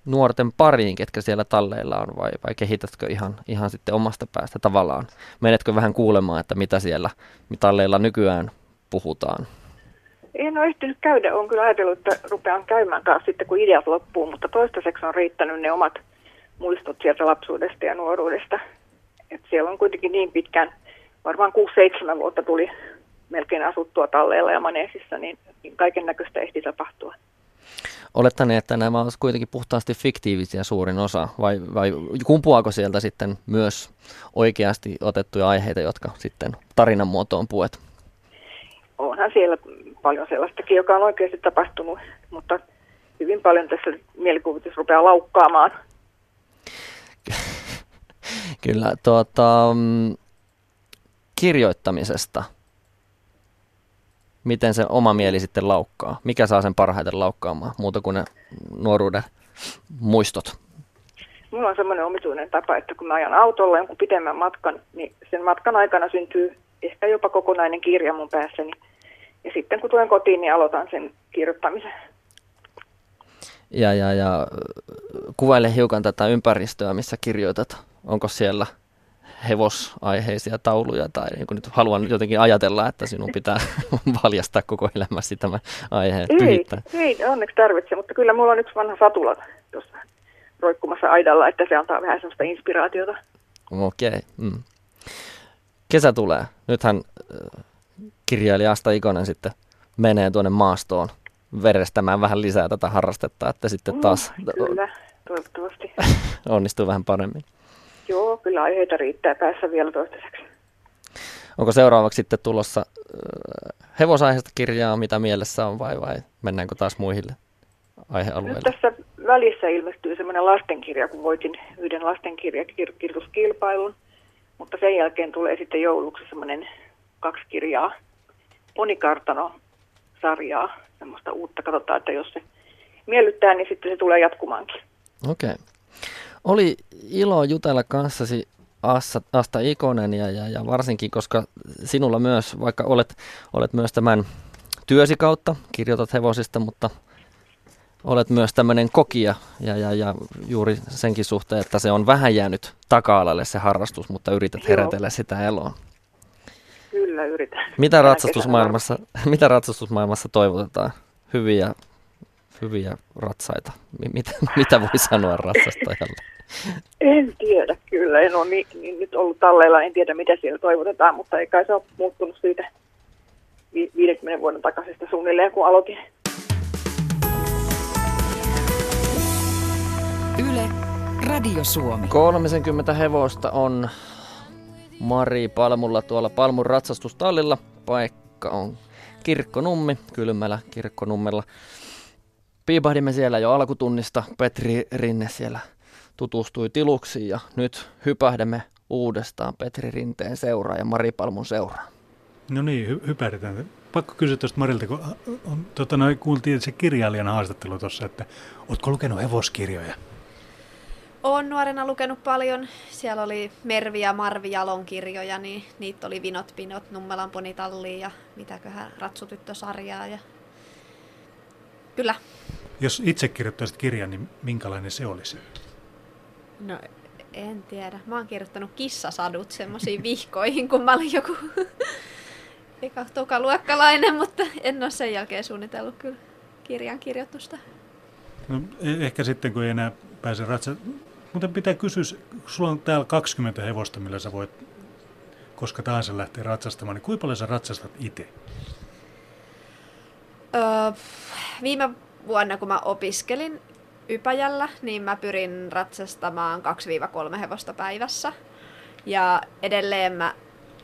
nuorten pariin, ketkä siellä talleilla on, vai, vai kehitätkö ihan, ihan sitten omasta päästä tavallaan? Menetkö vähän kuulemaan, että mitä siellä talleilla nykyään puhutaan? En ole ehtinyt käydä, olen kyllä ajatellut, että rupean käymään taas sitten, kun ideat loppuu, mutta toistaiseksi on riittänyt ne omat muistot sieltä lapsuudesta ja nuoruudesta. Et siellä on kuitenkin niin pitkään, varmaan 6-7 vuotta tuli melkein asuttua talleilla ja maneesissa, niin, kaiken näköistä ehti tapahtua. Olettane, että nämä ovat kuitenkin puhtaasti fiktiivisiä suurin osa, vai, vai kumpuaako sieltä sitten myös oikeasti otettuja aiheita, jotka sitten tarinan muotoon puet? Onhan siellä paljon sellaistakin, joka on oikeasti tapahtunut, mutta hyvin paljon tässä mielikuvitus rupeaa laukkaamaan. Kyllä, tuota, mm, kirjoittamisesta. Miten se oma mieli sitten laukkaa? Mikä saa sen parhaiten laukkaamaan, muuta kuin ne nuoruuden muistot? Mulla on semmoinen omituinen tapa, että kun mä ajan autolla jonkun pitemmän matkan, niin sen matkan aikana syntyy ehkä jopa kokonainen kirja mun päässäni. Ja sitten kun tulen kotiin, niin aloitan sen kirjoittamisen. Ja, ja, ja kuvaile hiukan tätä ympäristöä, missä kirjoitat. Onko siellä hevosaiheisia tauluja tai niin kuin nyt haluan jotenkin ajatella, että sinun pitää valjastaa koko elämäsi tämä aihe Ei, ei onneksi tarvitse, mutta kyllä mulla on yksi vanha satula tuossa roikkumassa aidalla, että se antaa vähän sellaista inspiraatiota. Okei. Okay. Mm. Kesä tulee. Nythän äh, kirjailija Asta Ikonen sitten menee tuonne maastoon verestämään vähän lisää tätä harrastetta, että sitten taas Mm, kyllä, toivottavasti. onnistuu vähän paremmin. Joo, kyllä aiheita riittää päässä vielä toistaiseksi. Onko seuraavaksi sitten tulossa äh, hevosaiheesta kirjaa, mitä mielessä on, vai, vai mennäänkö taas muihille Nyt aihealueille? tässä välissä ilmestyy semmoinen lastenkirja, kun voitin yhden lastenkirjakirjoituskilpailun, mutta sen jälkeen tulee sitten jouluksi semmoinen kaksi kirjaa. Ponikartano-sarjaa, semmoista uutta. Katsotaan, että jos se miellyttää, niin sitten se tulee jatkumaankin. Okei. Okay. Oli ilo jutella kanssasi Asta, Asta Ikonen ja, ja, ja varsinkin, koska sinulla myös, vaikka olet, olet myös tämän työsi kautta, kirjoitat hevosista, mutta olet myös tämmöinen kokija ja, ja, ja juuri senkin suhteen, että se on vähän jäänyt taka-alalle se harrastus, mutta yrität herätellä Joo. sitä eloon. Kyllä, yritän. Mitä ratsastusmaailmassa, mitä ratsastusmaailmassa toivotetaan? Hyviä, hyviä ratsaita. Mitä, mitä voi sanoa ratsastajalle? En tiedä kyllä, en ole niin, niin nyt ollut talleilla, en tiedä mitä siellä toivotetaan, mutta ei kai se ole muuttunut siitä 50 vuoden takaisesta suunnilleen, kun aloitin. Yle, Radio Suomi. 30 hevosta on Mari Palmulla tuolla Palmun ratsastustallilla. Paikka on Kirkkonummi, kylmällä Kirkkonummella. Piipahdimme siellä jo alkutunnista. Petri Rinne siellä tutustui tiluksiin ja nyt hypähdemme uudestaan Petri Rinteen seuraa ja Mari Palmun seuraa. No niin, hy- hypähdetään. Pakko kysyä tuosta Marilta, kun on, tota, noin, kuultiin se kirjailijan haastattelu tuossa, että ootko lukenut hevoskirjoja? Olen nuorena lukenut paljon. Siellä oli Mervi ja Marvi Jalon kirjoja, niin niitä oli Vinot Pinot, Nummelan ponitalli ja mitäköhän Ratsutyttösarjaa. Ja... Kyllä. Jos itse kirjoittaisit kirjan, niin minkälainen se olisi? No en tiedä. Mä oon kirjoittanut kissasadut semmoisiin vihkoihin, kun mä olin joku eka tokaluokkalainen, mutta en ole sen jälkeen suunnitellut kyllä kirjan kirjoitusta. No, e- ehkä sitten, kun ei enää pääse ratsa... Mutta pitää kysyä, sulla on täällä 20 hevosta, millä sä voit koska tahansa lähteä ratsastamaan, niin kuinka paljon sä ratsastat itse? Öö, viime vuonna, kun mä opiskelin Ypäjällä, niin mä pyrin ratsastamaan 2-3 hevosta päivässä. Ja edelleen mä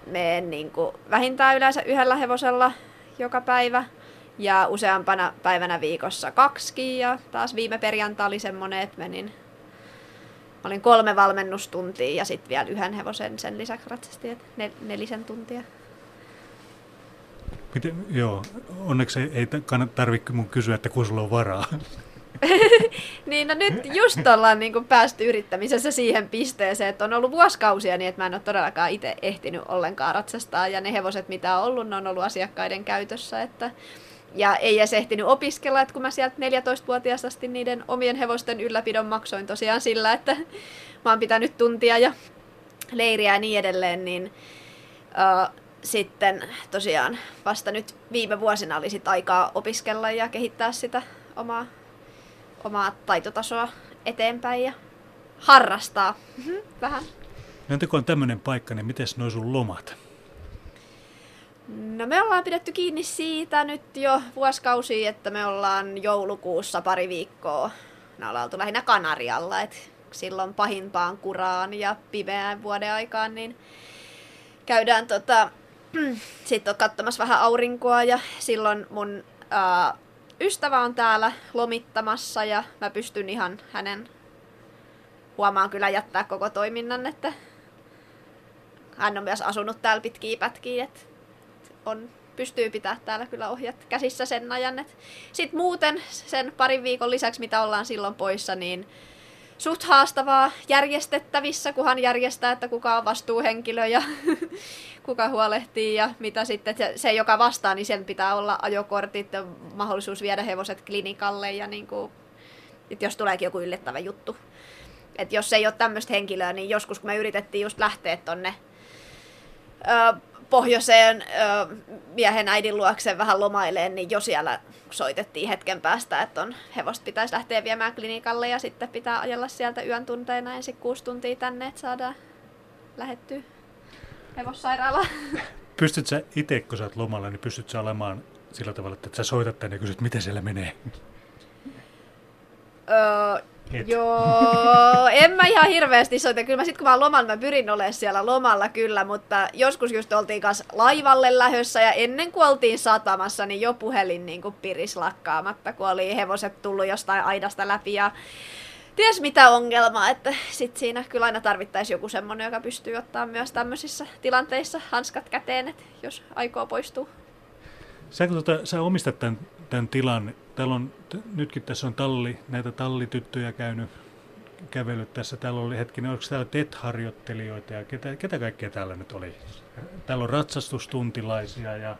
menen niin vähintään yleensä yhdellä hevosella joka päivä ja useampana päivänä viikossa kaksi. Ja taas viime perjantai oli semmoinen, että menin, olin kolme valmennustuntia ja sitten vielä yhden hevosen sen lisäksi ratsastin, että nel, nelisen tuntia. Miten, joo, onneksi ei, ei tarvitse mun kysyä, että kun sulla on varaa. niin no nyt just ollaan niin kuin päästy yrittämisessä siihen pisteeseen, että on ollut vuosikausia niin, että mä en ole todellakaan itse ehtinyt ollenkaan ratsastaa ja ne hevoset mitä on ollut, ne on ollut asiakkaiden käytössä, että ja ei edes ehtinyt opiskella, että kun mä sieltä 14-vuotiaasta asti niiden omien hevosten ylläpidon maksoin tosiaan sillä, että mä oon pitänyt tuntia ja leiriä ja niin edelleen, niin uh, sitten tosiaan vasta nyt viime vuosina oli sit aikaa opiskella ja kehittää sitä omaa omaa taitotasoa eteenpäin ja harrastaa mm-hmm, vähän. No kun on tämmöinen paikka, niin miten nuo sun lomat? No me ollaan pidetty kiinni siitä nyt jo vuosikausia, että me ollaan joulukuussa pari viikkoa. Me ollaan oltu lähinnä Kanarialla, että silloin pahimpaan kuraan ja pimeään vuoden aikaan, niin käydään tota, sitten katsomassa vähän aurinkoa ja silloin mun ää, ystävä on täällä lomittamassa ja mä pystyn ihan hänen huomaan kyllä jättää koko toiminnan, että hän on myös asunut täällä pitkiä pätkiä, että on, pystyy pitää täällä kyllä ohjat käsissä sen ajan. Sitten muuten sen parin viikon lisäksi, mitä ollaan silloin poissa, niin suht haastavaa järjestettävissä, kunhan järjestää, että kuka on vastuuhenkilö ja kuka huolehtii ja mitä sitten. Se, joka vastaa, niin sen pitää olla ajokortit ja mahdollisuus viedä hevoset klinikalle ja niin kuin, että jos tuleekin joku yllättävä juttu. Että jos ei ole tämmöistä henkilöä, niin joskus kun me yritettiin just lähteä tonne pohjoiseen ö, miehen äidin luokse vähän lomaileen, niin jo siellä soitettiin hetken päästä, että on hevosta pitäisi lähteä viemään klinikalle ja sitten pitää ajella sieltä yön tunteina ensin kuusi tuntia tänne, että saadaan lähettyä hevossairaalaan. Pystyt sä itse, kun sä oot lomalla, niin pystyt sä olemaan sillä tavalla, että sä soitat tänne ja kysyt, miten siellä menee? Öö, et. Joo, en mä ihan hirveästi soita. Kyllä mä sit kun mä oon lomalla, mä pyrin olemaan siellä lomalla kyllä, mutta joskus just oltiin kanssa laivalle lähössä ja ennen kuin oltiin satamassa, niin jo puhelin niin kuin piris lakkaamatta, kun oli hevoset tullut jostain aidasta läpi ja ties mitä ongelmaa, että sit siinä kyllä aina tarvittaisi joku semmonen, joka pystyy ottaa myös tämmöisissä tilanteissa hanskat käteen, että jos aikoo poistuu. Sä, tota, sä omistat tämän, tämän tilan. Täällä on, nytkin tässä on talli, näitä tallityttöjä käynyt kävellyt tässä. Täällä oli hetkinen, oliko täällä TET-harjoittelijoita ja ketä, ketä kaikkea täällä nyt oli? Täällä on ratsastustuntilaisia ja...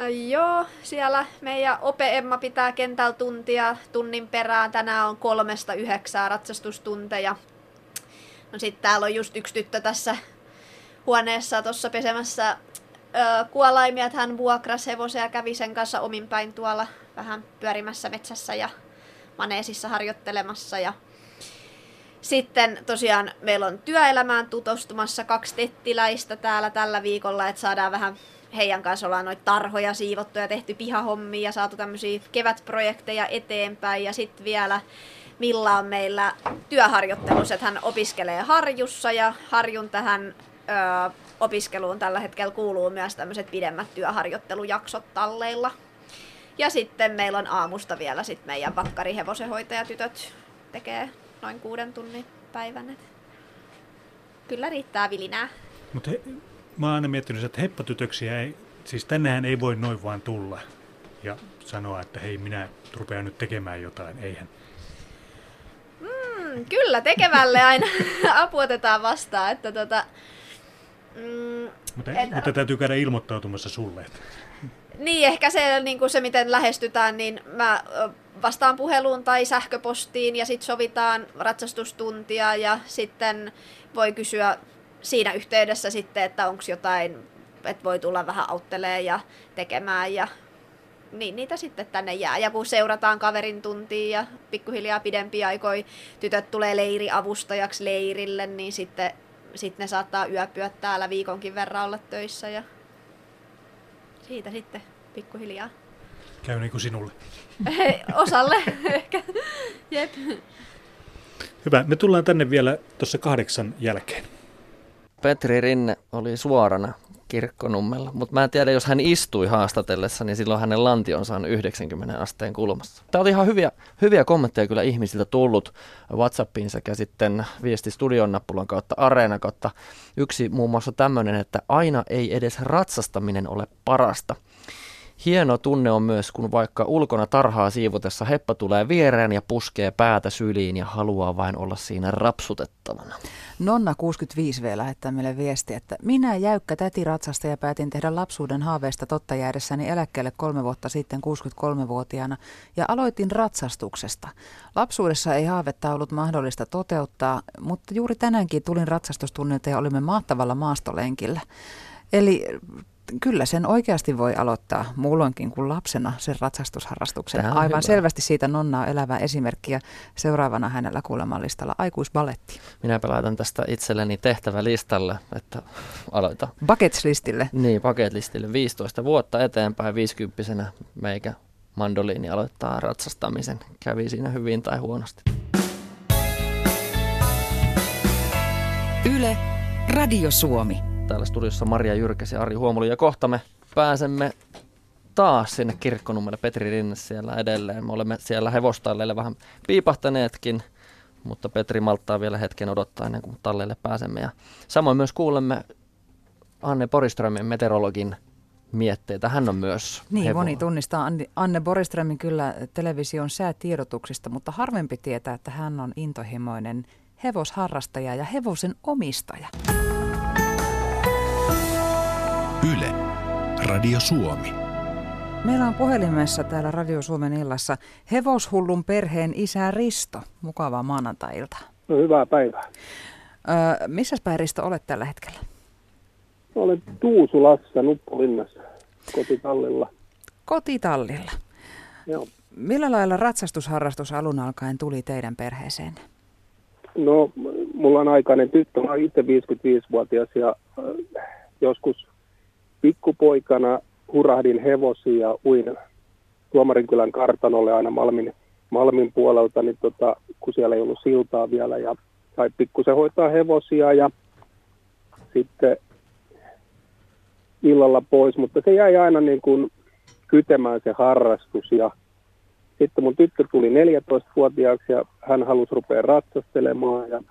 Äh, joo, siellä meidän Ope Emma pitää kentällä tuntia tunnin perään. Tänään on kolmesta yhdeksää ratsastustunteja. No sitten täällä on just yksi tyttö tässä huoneessa tuossa pesemässä ö, kuolaimia, että hän vuokrasi hevosen ja kävi sen kanssa omin päin tuolla vähän pyörimässä metsässä ja maneesissa harjoittelemassa. Ja sitten tosiaan meillä on työelämään tutustumassa kaksi tettiläistä täällä tällä viikolla, että saadaan vähän heidän kanssa ollaan noita tarhoja siivottu ja tehty pihahommia ja saatu tämmöisiä kevätprojekteja eteenpäin. Ja sitten vielä Milla on meillä työharjoittelussa, että hän opiskelee Harjussa ja Harjun tähän ö, opiskeluun tällä hetkellä kuuluu myös tämmöiset pidemmät työharjoittelujaksot talleilla. Ja sitten meillä on aamusta vielä sit meidän vakkarihevosenhoitajatytöt tekee noin kuuden tunnin päivän. Et kyllä riittää vilinää. Mutta mä oon aina miettinyt, että heppatytöksiä ei, siis tännehän ei voi noin vaan tulla ja sanoa, että hei minä rupean nyt tekemään jotain, eihän. Mm, kyllä, tekevälle aina apuotetaan vastaan, että tota, mm, mutta, et, mutta täytyy käydä ilmoittautumassa sulle. Että. Niin, ehkä se, niin kuin se, miten lähestytään, niin mä vastaan puheluun tai sähköpostiin ja sitten sovitaan ratsastustuntia ja sitten voi kysyä siinä yhteydessä sitten, että onko jotain, että voi tulla vähän auttelee ja tekemään ja niin niitä sitten tänne jää. Ja kun seurataan kaverin tuntia ja pikkuhiljaa pidempi aikoi tytöt tulee leiriavustajaksi leirille, niin sitten, sitten ne saattaa yöpyä täällä viikonkin verran olla töissä ja siitä sitten pikkuhiljaa. Käy niin kuin sinulle. Osalle ehkä. Jep. Hyvä. Me tullaan tänne vielä tuossa kahdeksan jälkeen. Petri Rinne oli suorana kirkkonummella, mutta mä en tiedä, jos hän istui haastatellessa, niin silloin hänen lantionsa on 90 asteen kulmassa. Tämä oli ihan hyviä, hyviä kommentteja kyllä ihmisiltä tullut Whatsappiin sekä sitten viesti studion nappulan kautta, areena kautta. Yksi muun muassa tämmöinen, että aina ei edes ratsastaminen ole parasta. Hieno tunne on myös, kun vaikka ulkona tarhaa siivotessa heppa tulee viereen ja puskee päätä syliin ja haluaa vain olla siinä rapsutettavana. Nonna 65 vielä lähettää meille viesti, että minä jäykkä täti ratsasta ja päätin tehdä lapsuuden haaveesta totta jäädessäni eläkkeelle kolme vuotta sitten 63-vuotiaana ja aloitin ratsastuksesta. Lapsuudessa ei haavetta ollut mahdollista toteuttaa, mutta juuri tänäänkin tulin ratsastustunnilta ja olimme maattavalla maastolenkillä. Eli kyllä sen oikeasti voi aloittaa muulloinkin kuin lapsena sen ratsastusharrastuksen. Aivan hyvä. selvästi siitä Nonna elävä esimerkki ja seuraavana hänellä kuuleman listalla aikuisbaletti. Minä pelaitan tästä itselleni tehtävälistalle, että aloita. Buckets-listille. Niin, bucket-listille. 15 vuotta eteenpäin 50 meikä mandoliini aloittaa ratsastamisen. Kävi siinä hyvin tai huonosti. Yle, Radio Suomi. Täällä studiossa Maria Jyrkäs ja Ari Huomulu. Ja kohta me pääsemme taas sinne kirkkonummelle Petri Rinne siellä edelleen. Me olemme siellä hevostalleille vähän piipahtaneetkin, mutta Petri malttaa vielä hetken odottaa ennen kuin talleille pääsemme. Ja samoin myös kuulemme Anne Poriströmin meteorologin mietteitä. Hän on myös Niin, hevonen. moni tunnistaa Anne Boriströmin kyllä television säätiedotuksista, mutta harvempi tietää, että hän on intohimoinen hevosharrastaja ja hevosen omistaja. Radio Suomi. Meillä on puhelimessa täällä Radio Suomen illassa hevoshullun perheen isä Risto. Mukavaa maanantailta. No hyvää päivää. Öö, missä päin Risto olet tällä hetkellä? Olen Tuusulassa, Nuppulinnassa, kotitallilla. Kotitallilla. Joo. Millä lailla ratsastusharrastus alun alkaen tuli teidän perheeseen? No, mulla on aikainen tyttö, mä olen itse 55-vuotias ja äh, joskus pikkupoikana hurahdin hevosia uin Tuomarinkylän kartanolle aina Malmin, Malmin puolelta, niin tota, kun siellä ei ollut siltaa vielä ja sai pikkusen hoitaa hevosia ja sitten illalla pois, mutta se jäi aina niin kuin kytemään se harrastus ja sitten mun tyttö tuli 14-vuotiaaksi ja hän halusi rupea ratsastelemaan ja,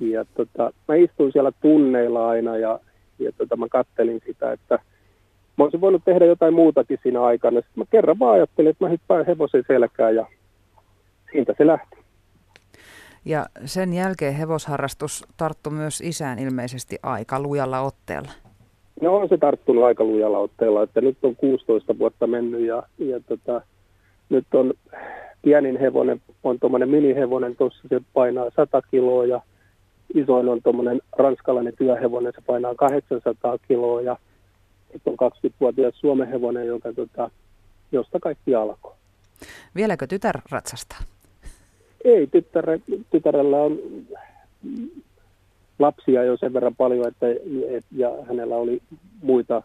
ja tota, mä istuin siellä tunneilla aina ja ja tota, mä kattelin sitä, että mä olisin voinut tehdä jotain muutakin siinä aikana. Sitten mä kerran vaan ajattelin, että mä hyppään hevosen selkään ja siitä se lähti. Ja sen jälkeen hevosharrastus tarttu myös isään ilmeisesti aika lujalla otteella. No on se tarttunut aika lujalla otteella, että nyt on 16 vuotta mennyt ja, ja tota, nyt on pienin hevonen, on tuommoinen minihevonen tuossa, se painaa 100 kiloa ja isoin on tuommoinen ranskalainen työhevonen, se painaa 800 kiloa ja sitten on 20-vuotias Suomen hevonen, joka, tota, josta kaikki alkoi. Vieläkö tytär ratsastaa? Ei, tyttäre, tytärellä on lapsia jo sen verran paljon, että et, ja hänellä oli muita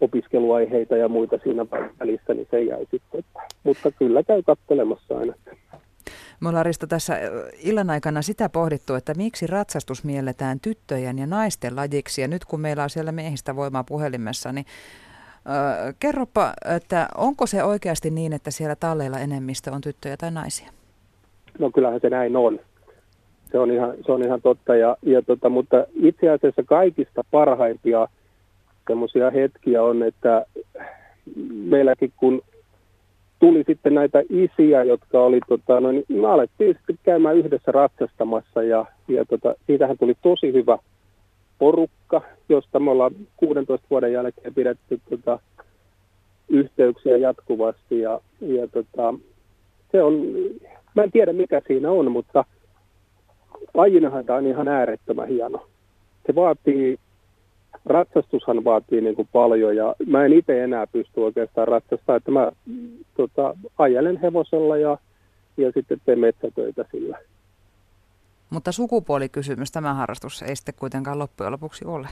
opiskeluaiheita ja muita siinä välissä, niin se jäi sitten. Mutta kyllä käy kattelemassa aina. Me ollaan Risto tässä illan aikana sitä pohdittu, että miksi ratsastus mielletään tyttöjen ja naisten lajiksi. Ja nyt kun meillä on siellä miehistä voimaa puhelimessa, niin äh, kerropa, että onko se oikeasti niin, että siellä talleilla enemmistö on tyttöjä tai naisia? No kyllähän se näin on. Se on ihan, se on ihan totta, ja, ja tota, mutta itse asiassa kaikista parhaimpia semmoisia hetkiä on, että meilläkin kun tuli sitten näitä isiä, jotka oli, tota, no, niin me alettiin sitten käymään yhdessä ratsastamassa ja, ja tota, siitähän tuli tosi hyvä porukka, josta me ollaan 16 vuoden jälkeen pidetty tota, yhteyksiä jatkuvasti ja, ja tota, se on, mä en tiedä mikä siinä on, mutta lajinahan tämä on ihan äärettömän hieno. Se vaatii ratsastushan vaatii niin kuin paljon ja mä en itse enää pysty oikeastaan ratsastamaan, että mä tota, ajelen hevosella ja, ja sitten teen metsätöitä sillä. Mutta sukupuolikysymys, tämä harrastus ei sitten kuitenkaan loppujen lopuksi ole.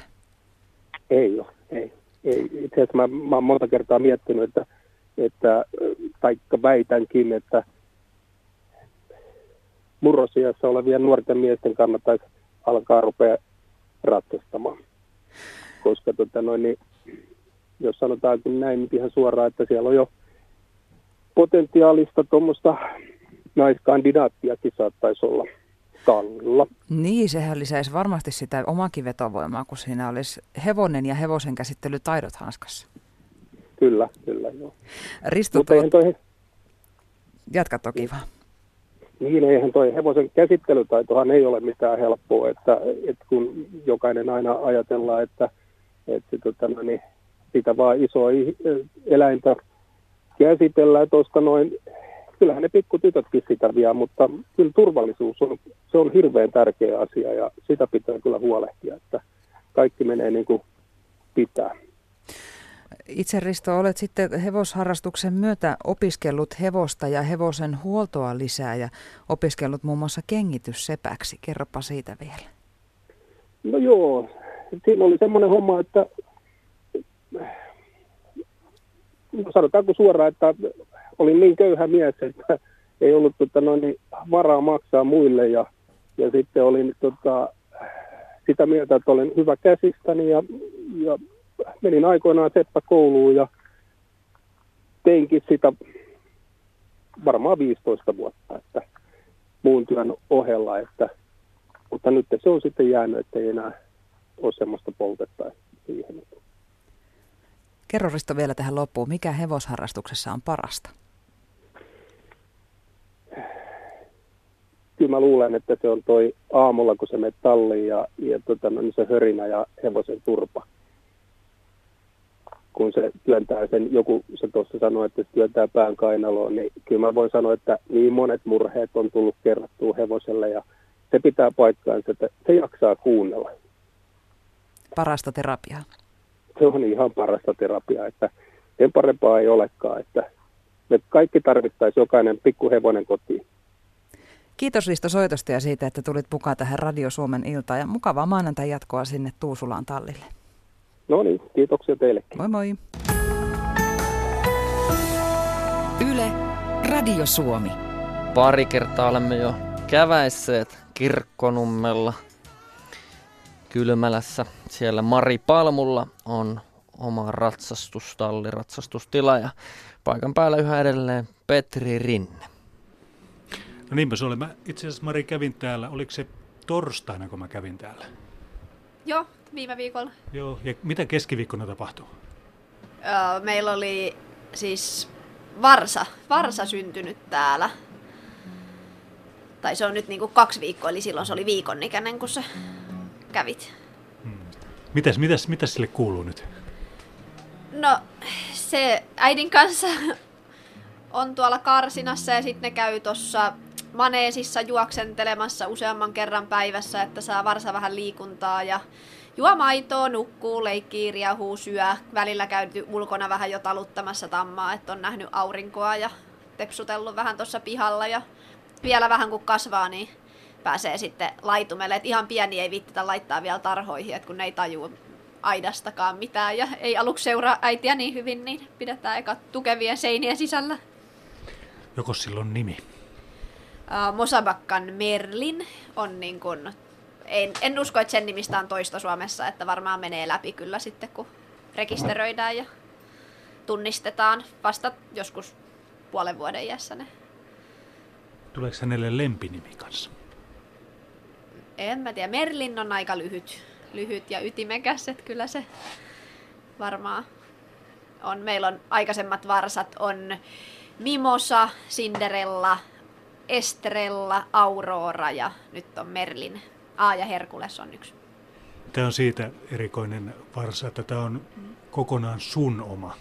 Ei ole, ei. ei. Itse asiassa mä, mä oon monta kertaa miettinyt, että, että taikka väitänkin, että murrosiassa olevien nuorten miesten kannattaisi alkaa rupea ratsastamaan koska tota noin, niin, jos sanotaankin näin nyt ihan suoraan, että siellä on jo potentiaalista tuommoista naiskandidaattiakin saattaisi olla tallilla. Niin, sehän lisäisi varmasti sitä omakin vetovoimaa, kun siinä olisi hevonen ja hevosen käsittelytaidot hanskassa. Kyllä, kyllä, joo. Risto, Mutta tuo... toi... Jatka toki vaan. Niin, eihän toi hevosen käsittelytaitohan ei ole mitään helppoa, että, että kun jokainen aina ajatellaan, että – että tota, no, niin, sitä vaan isoa eläintä käsitellään, koska noin, kyllähän ne pikkutytötkin sitä vie, mutta kyllä turvallisuus on, se on hirveän tärkeä asia ja sitä pitää kyllä huolehtia, että kaikki menee niin kuin pitää. Itse Risto, olet sitten hevosharrastuksen myötä opiskellut hevosta ja hevosen huoltoa lisää ja opiskellut muun muassa kengityssepäksi. Kerropa siitä vielä. No joo, siinä oli semmoinen homma, että no sanotaanko suoraan, että olin niin köyhä mies, että ei ollut tota, noin, varaa maksaa muille ja, ja sitten olin tota, sitä mieltä, että olin hyvä käsistäni ja, ja menin aikoinaan Seppä kouluun ja teinkin sitä varmaan 15 vuotta, että muun työn ohella, että, mutta nyt se on sitten jäänyt, että ei enää ole semmoista poltetta siihen. Kerro Risto vielä tähän loppuun, mikä hevosharrastuksessa on parasta? Kyllä mä luulen, että se on toi aamulla, kun se menee talliin ja, ja tota, no, niin se hörinä ja hevosen turpa. Kun se työntää sen, joku se tuossa sanoi, että se työntää pään kainaloon, niin kyllä mä voin sanoa, että niin monet murheet on tullut kerrattua hevoselle ja se pitää paikkaansa, että se jaksaa kuunnella parasta terapiaa? Se on ihan parasta terapiaa, että sen parempaa ei olekaan, että me kaikki tarvittaisiin jokainen pikkuhevonen kotiin. Kiitos Risto soitosta ja siitä, että tulit mukaan tähän Radio Suomen iltaan ja mukavaa maanantai jatkoa sinne Tuusulaan tallille. No niin, kiitoksia teillekin. Moi moi. Yle, Radio Suomi. Pari kertaa olemme jo käväisseet kirkkonummella Kylmälässä. Siellä Mari Palmulla on oma ratsastustalli, ratsastustila ja paikan päällä yhä edelleen Petri Rinne. No niinpä se oli. Mä itse asiassa Mari kävin täällä, oliko se torstaina kun mä kävin täällä? Joo, viime viikolla. Joo, ja mitä keskiviikkona tapahtuu? Öö, meillä oli siis Varsa, Varsa syntynyt täällä. Tai se on nyt niinku kaksi viikkoa, eli silloin se oli viikon ikäinen, kun se kävit. Mitäs, mitäs, mitäs sille kuuluu nyt? No, se äidin kanssa on tuolla karsinassa ja sitten ne käy tuossa maneesissa juoksentelemassa useamman kerran päivässä, että saa varsa vähän liikuntaa ja juo maitoa, nukkuu, leikkii, riehuu, syö. Välillä käyty ulkona vähän jo taluttamassa tammaa, että on nähnyt aurinkoa ja tepsutellut vähän tuossa pihalla ja vielä vähän kun kasvaa, niin pääsee sitten laitumelle. Et ihan pieni ei viittitä laittaa vielä tarhoihin, että kun ne ei taju aidastakaan mitään ja ei aluksi seuraa äitiä niin hyvin, niin pidetään eka tukevien seinien sisällä. Joko silloin nimi? Uh, Mosabakkan Merlin on niin kuin, en, en usko, että sen nimistä on toista Suomessa, että varmaan menee läpi kyllä sitten, kun rekisteröidään ja tunnistetaan vasta joskus puolen vuoden iässä ne. Tuleeko hänelle lempinimi kanssa? En mä tiedä, Merlin on aika lyhyt, lyhyt ja ytimekäs, että kyllä se varmaan on. Meillä on aikaisemmat varsat on Mimosa, Cinderella, Estrella, Aurora ja nyt on Merlin. A ja Herkules on yksi. Tämä on siitä erikoinen varsa, että tämä on kokonaan sun oma.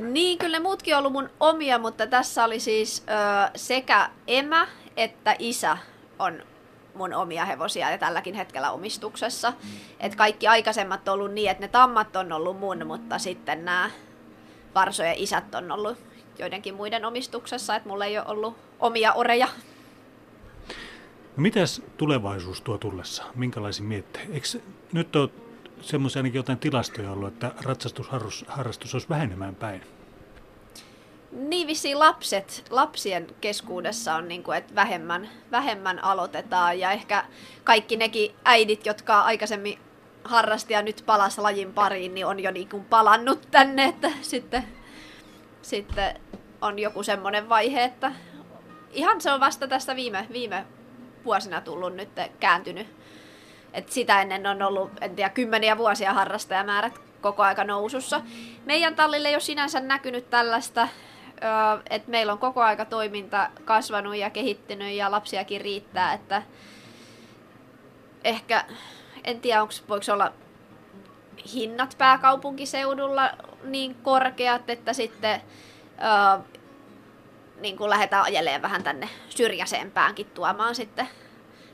Niin, kyllä ne muutkin on ollut mun omia, mutta tässä oli siis ö, sekä emä että isä on mun omia hevosia ja tälläkin hetkellä omistuksessa. Et kaikki aikaisemmat on ollut niin, että ne tammat on ollut mun, mutta sitten nämä varsojen isät on ollut joidenkin muiden omistuksessa, että mulla ei ole ollut omia oreja. No mitäs tulevaisuus tuo tullessa? Minkälaisin miettein? Eikö nyt ole semmoisia ainakin jotain tilastoja ollut, että ratsastusharrastus olisi vähenemään päin? Niin vissiin lapset, lapsien keskuudessa on niin kuin, että vähemmän, vähemmän aloitetaan ja ehkä kaikki nekin äidit, jotka aikaisemmin harrasti ja nyt palas lajin pariin, niin on jo niin kuin palannut tänne, että sitten, sitten on joku semmoinen vaihe, että ihan se on vasta tästä viime, viime vuosina tullut nyt kääntynyt. Et sitä ennen on ollut, en tiedä, kymmeniä vuosia harrastajamäärät koko aika nousussa. Meidän tallille ei ole sinänsä näkynyt tällaista, että meillä on koko aika toiminta kasvanut ja kehittynyt ja lapsiakin riittää, että ehkä, en tiedä, onko, voiko olla hinnat pääkaupunkiseudulla niin korkeat, että sitten niin kuin lähdetään ajelemaan vähän tänne syrjäisempäänkin tuomaan sitten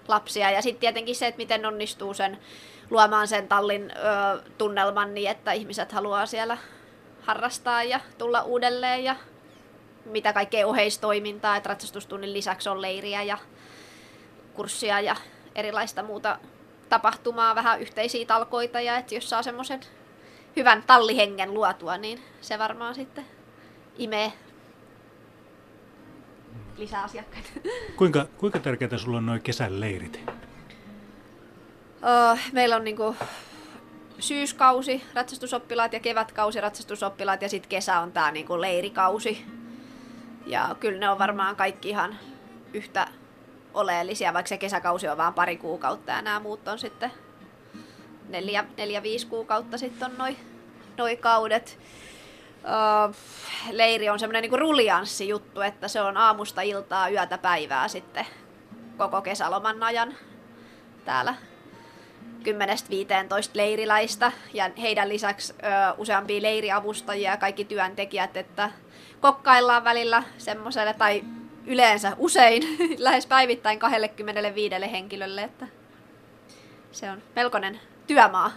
lapsia. Ja sitten tietenkin se, että miten onnistuu sen luomaan sen tallin ö, tunnelman niin, että ihmiset haluaa siellä harrastaa ja tulla uudelleen ja mitä kaikkea oheistoimintaa, että ratsastustunnin lisäksi on leiriä ja kurssia ja erilaista muuta tapahtumaa, vähän yhteisiä talkoita ja että jos saa semmoisen hyvän tallihengen luotua, niin se varmaan sitten imee lisää asiakkaita. Kuinka, kuinka tärkeää sulla on noin kesän leirit? Uh, meillä on niinku syyskausi ratsastusoppilaat ja kevätkausi ratsastusoppilaat ja sitten kesä on tämä niinku leirikausi. Ja kyllä ne on varmaan kaikki ihan yhtä oleellisia, vaikka se kesäkausi on vain pari kuukautta ja nämä muut on sitten neljä, neljä viisi kuukautta sitten on noin noi kaudet. Leiri on semmoinen niin ruljanssi juttu, että se on aamusta iltaa, yötä päivää sitten koko kesäloman ajan täällä 10-15 leiriläistä. Ja heidän lisäksi ö, useampia leiriavustajia ja kaikki työntekijät, että kokkaillaan välillä semmoiselle tai yleensä usein lähes päivittäin 25 henkilölle, että se on melkoinen työmaa.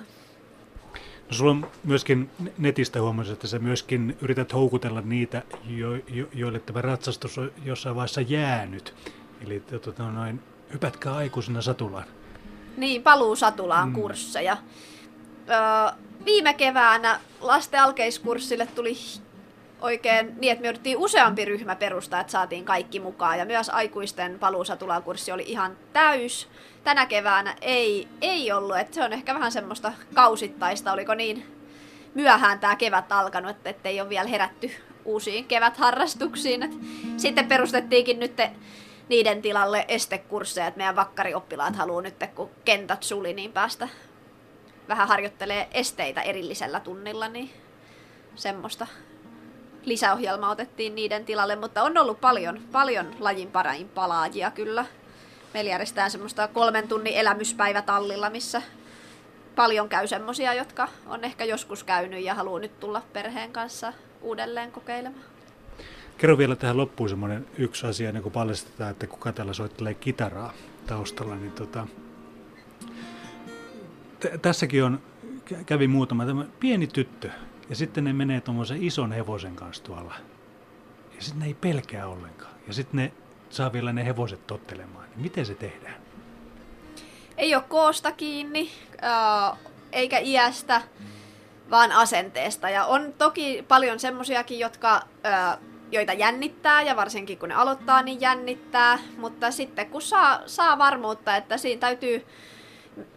No sulla on myöskin netistä huomasi, että sä myöskin yrität houkutella niitä, jo, jo, joille tämä ratsastus on jossain vaiheessa jäänyt. Eli tota, noin, hypätkää aikuisena satulaan. Niin, paluu satulaan mm. kursseja. Öö, viime keväänä lasten alkeiskurssille tuli oikein niin, että me jouduttiin useampi ryhmä perustaa, että saatiin kaikki mukaan. Ja myös aikuisten paluusatulakurssi oli ihan täys. Tänä keväänä ei, ei ollut, että se on ehkä vähän semmoista kausittaista. Oliko niin myöhään tämä kevät alkanut, että ei ole vielä herätty uusiin kevätharrastuksiin. Et sitten perustettiinkin nyt niiden tilalle estekursseja, että meidän vakkarioppilaat haluaa nyt, kun kentät suli, niin päästä vähän harjoittelee esteitä erillisellä tunnilla, niin semmoista lisäohjelmaa otettiin niiden tilalle, mutta on ollut paljon, paljon lajin parain palaajia kyllä. Meillä järjestetään semmoista kolmen tunnin elämyspäivä tallilla, missä paljon käy semmosia, jotka on ehkä joskus käynyt ja haluaa nyt tulla perheen kanssa uudelleen kokeilemaan. Kerro vielä tähän loppuun semmoinen yksi asia, ennen kuin paljastetaan, että kuka täällä soittelee kitaraa taustalla. Niin tota, t- tässäkin on, kävi muutama tämä pieni tyttö, ja sitten ne menee tuommoisen ison hevosen kanssa tuolla. Ja sitten ne ei pelkää ollenkaan. Ja sitten ne saa vielä ne hevoset tottelemaan. Niin miten se tehdään? Ei ole koosta kiinni, äh, eikä iästä, vaan asenteesta. Ja on toki paljon semmoisiakin, jotka, äh, joita jännittää, ja varsinkin kun ne aloittaa, niin jännittää. Mutta sitten kun saa, saa varmuutta, että siinä täytyy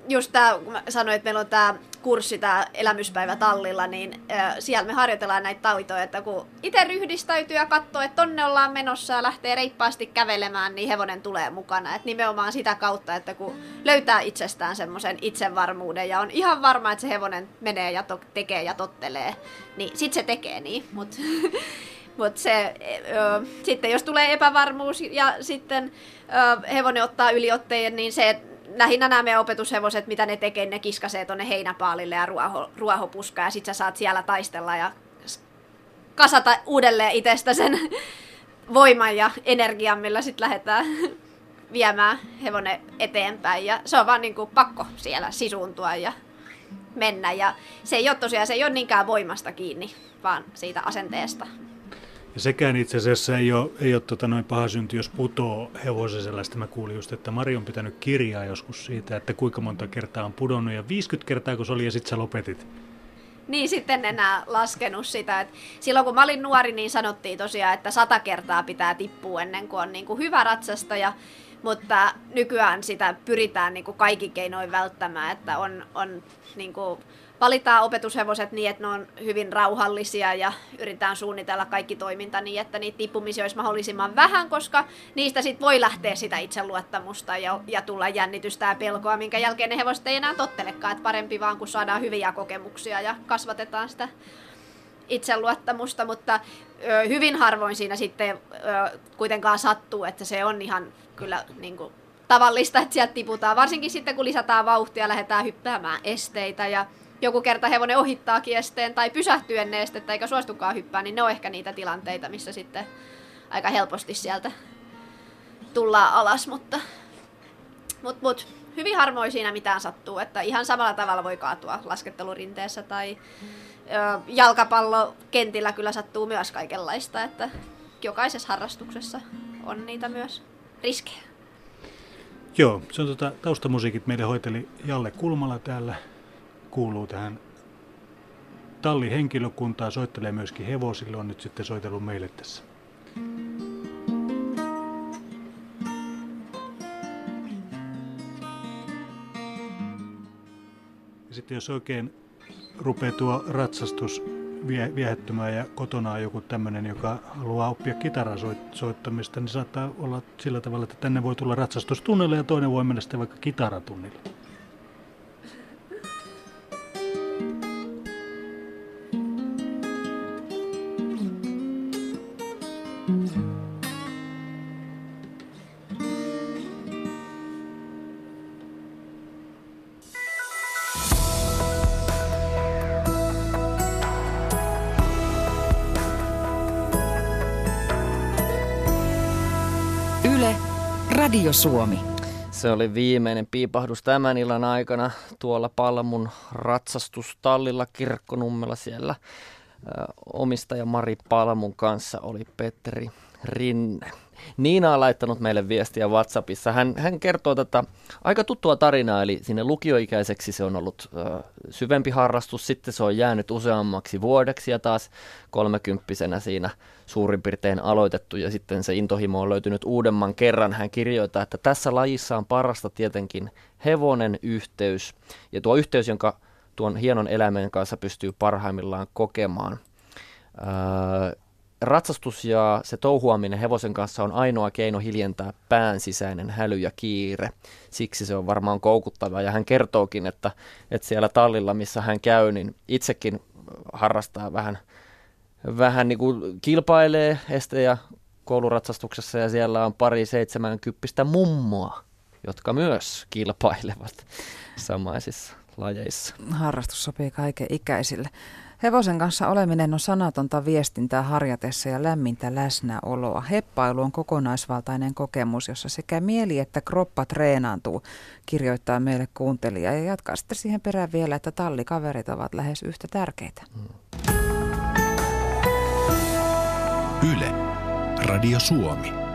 just tämä, kun mä sanoin, että meillä on tämä kurssi, tämä elämyspäivä tallilla, niin äh, siellä me harjoitellaan näitä taitoja, että kun itse ryhdistäytyy ja katsoo, että tonne ollaan menossa ja lähtee reippaasti kävelemään, niin hevonen tulee mukana. Et nimenomaan sitä kautta, että kun löytää itsestään semmoisen itsevarmuuden ja on ihan varma, että se hevonen menee ja to- tekee ja tottelee, niin sit se tekee niin. Mutta Mutta se, ö, sitten jos tulee epävarmuus ja sitten ö, hevonen ottaa yliotteen, niin se, lähinnä nämä meidän opetushevoset, mitä ne tekee, ne kiskasee tuonne heinäpaalille ja ruoho, ruohopuskaa ja sit sä saat siellä taistella ja kasata uudelleen itsestä sen voiman ja energian, millä sitten lähdetään viemään hevonen eteenpäin. Ja se on vaan niin kuin pakko siellä sisuuntua ja mennä. Ja se ei ole tosiaan, se ei ole niinkään voimasta kiinni, vaan siitä asenteesta. Ja sekään itse asiassa ei ole, ei ole tota noin paha synty, jos putoo hevosen sellaista. Mä kuulin just, että Mari on pitänyt kirjaa joskus siitä, että kuinka monta kertaa on pudonnut ja 50 kertaa kun se oli ja sitten sä lopetit. Niin sitten enää laskenut sitä. Et silloin kun mä olin nuori, niin sanottiin tosiaan, että sata kertaa pitää tippua ennen kuin on niin kuin hyvä ratsastaja. Mutta nykyään sitä pyritään niin kuin kaikki keinoin välttämään, että on, on niin kuin valitaan opetushevoset niin, että ne on hyvin rauhallisia ja yritetään suunnitella kaikki toiminta niin, että niitä tippumisia olisi mahdollisimman vähän, koska niistä sit voi lähteä sitä itseluottamusta ja, ja tulla jännitystä ja pelkoa, minkä jälkeen ne hevoset ei enää tottelekaan, että parempi vaan kun saadaan hyviä kokemuksia ja kasvatetaan sitä itseluottamusta, mutta ö, hyvin harvoin siinä sitten ö, kuitenkaan sattuu, että se on ihan kyllä niin kuin, tavallista, että sieltä tiputaan, varsinkin sitten kun lisätään vauhtia, lähdetään hyppäämään esteitä ja joku kerta hevonen ohittaa esteen tai pysähtyy ennen estettä eikä suostukaan hyppää, niin ne on ehkä niitä tilanteita, missä sitten aika helposti sieltä tullaan alas, mutta mut, mut, hyvin harvoin siinä mitään sattuu, että ihan samalla tavalla voi kaatua laskettelurinteessä tai ö, jalkapallokentillä kyllä sattuu myös kaikenlaista, että jokaisessa harrastuksessa on niitä myös riskejä. Joo, se on tota, taustamusiikit meille hoiteli Jalle Kulmala täällä kuuluu tähän tallihenkilökuntaa, soittelee myöskin hevosille, on nyt sitten soitellut meille tässä. Ja sitten jos oikein rupeaa tuo ratsastus vie, viehättymään ja kotona on joku tämmöinen, joka haluaa oppia soittamista, niin saattaa olla sillä tavalla, että tänne voi tulla ratsastustunnille ja toinen voi mennä sitten vaikka kitaratunnille. Radio Suomi. Se oli viimeinen piipahdus tämän illan aikana tuolla Palmun ratsastustallilla Kirkkonummella siellä. Omistaja Mari Palmun kanssa oli Petri Rinne. Niina on laittanut meille viestiä WhatsAppissa. Hän, hän kertoo tätä aika tuttua tarinaa, eli sinne lukioikäiseksi se on ollut ö, syvempi harrastus, sitten se on jäänyt useammaksi vuodeksi ja taas kolmekymppisenä siinä suurin piirtein aloitettu ja sitten se intohimo on löytynyt uudemman kerran. Hän kirjoittaa, että tässä lajissa on parasta tietenkin hevonen yhteys ja tuo yhteys, jonka tuon hienon eläimen kanssa pystyy parhaimmillaan kokemaan. Öö, ratsastus ja se touhuaminen hevosen kanssa on ainoa keino hiljentää pään sisäinen häly ja kiire. Siksi se on varmaan koukuttava. Ja hän kertookin, että, että siellä tallilla, missä hän käy, niin itsekin harrastaa vähän vähän niin kuin kilpailee este- ja kouluratsastuksessa ja siellä on pari seitsemänkymppistä mummoa, jotka myös kilpailevat samaisissa lajeissa. Harrastus sopii kaiken ikäisille. Hevosen kanssa oleminen on sanatonta viestintää harjatessa ja lämmintä läsnäoloa. Heppailu on kokonaisvaltainen kokemus, jossa sekä mieli että kroppa treenaantuu, kirjoittaa meille kuuntelija. Ja jatkaa sitten siihen perään vielä, että tallikaverit ovat lähes yhtä tärkeitä. Yle. Radio Suomi.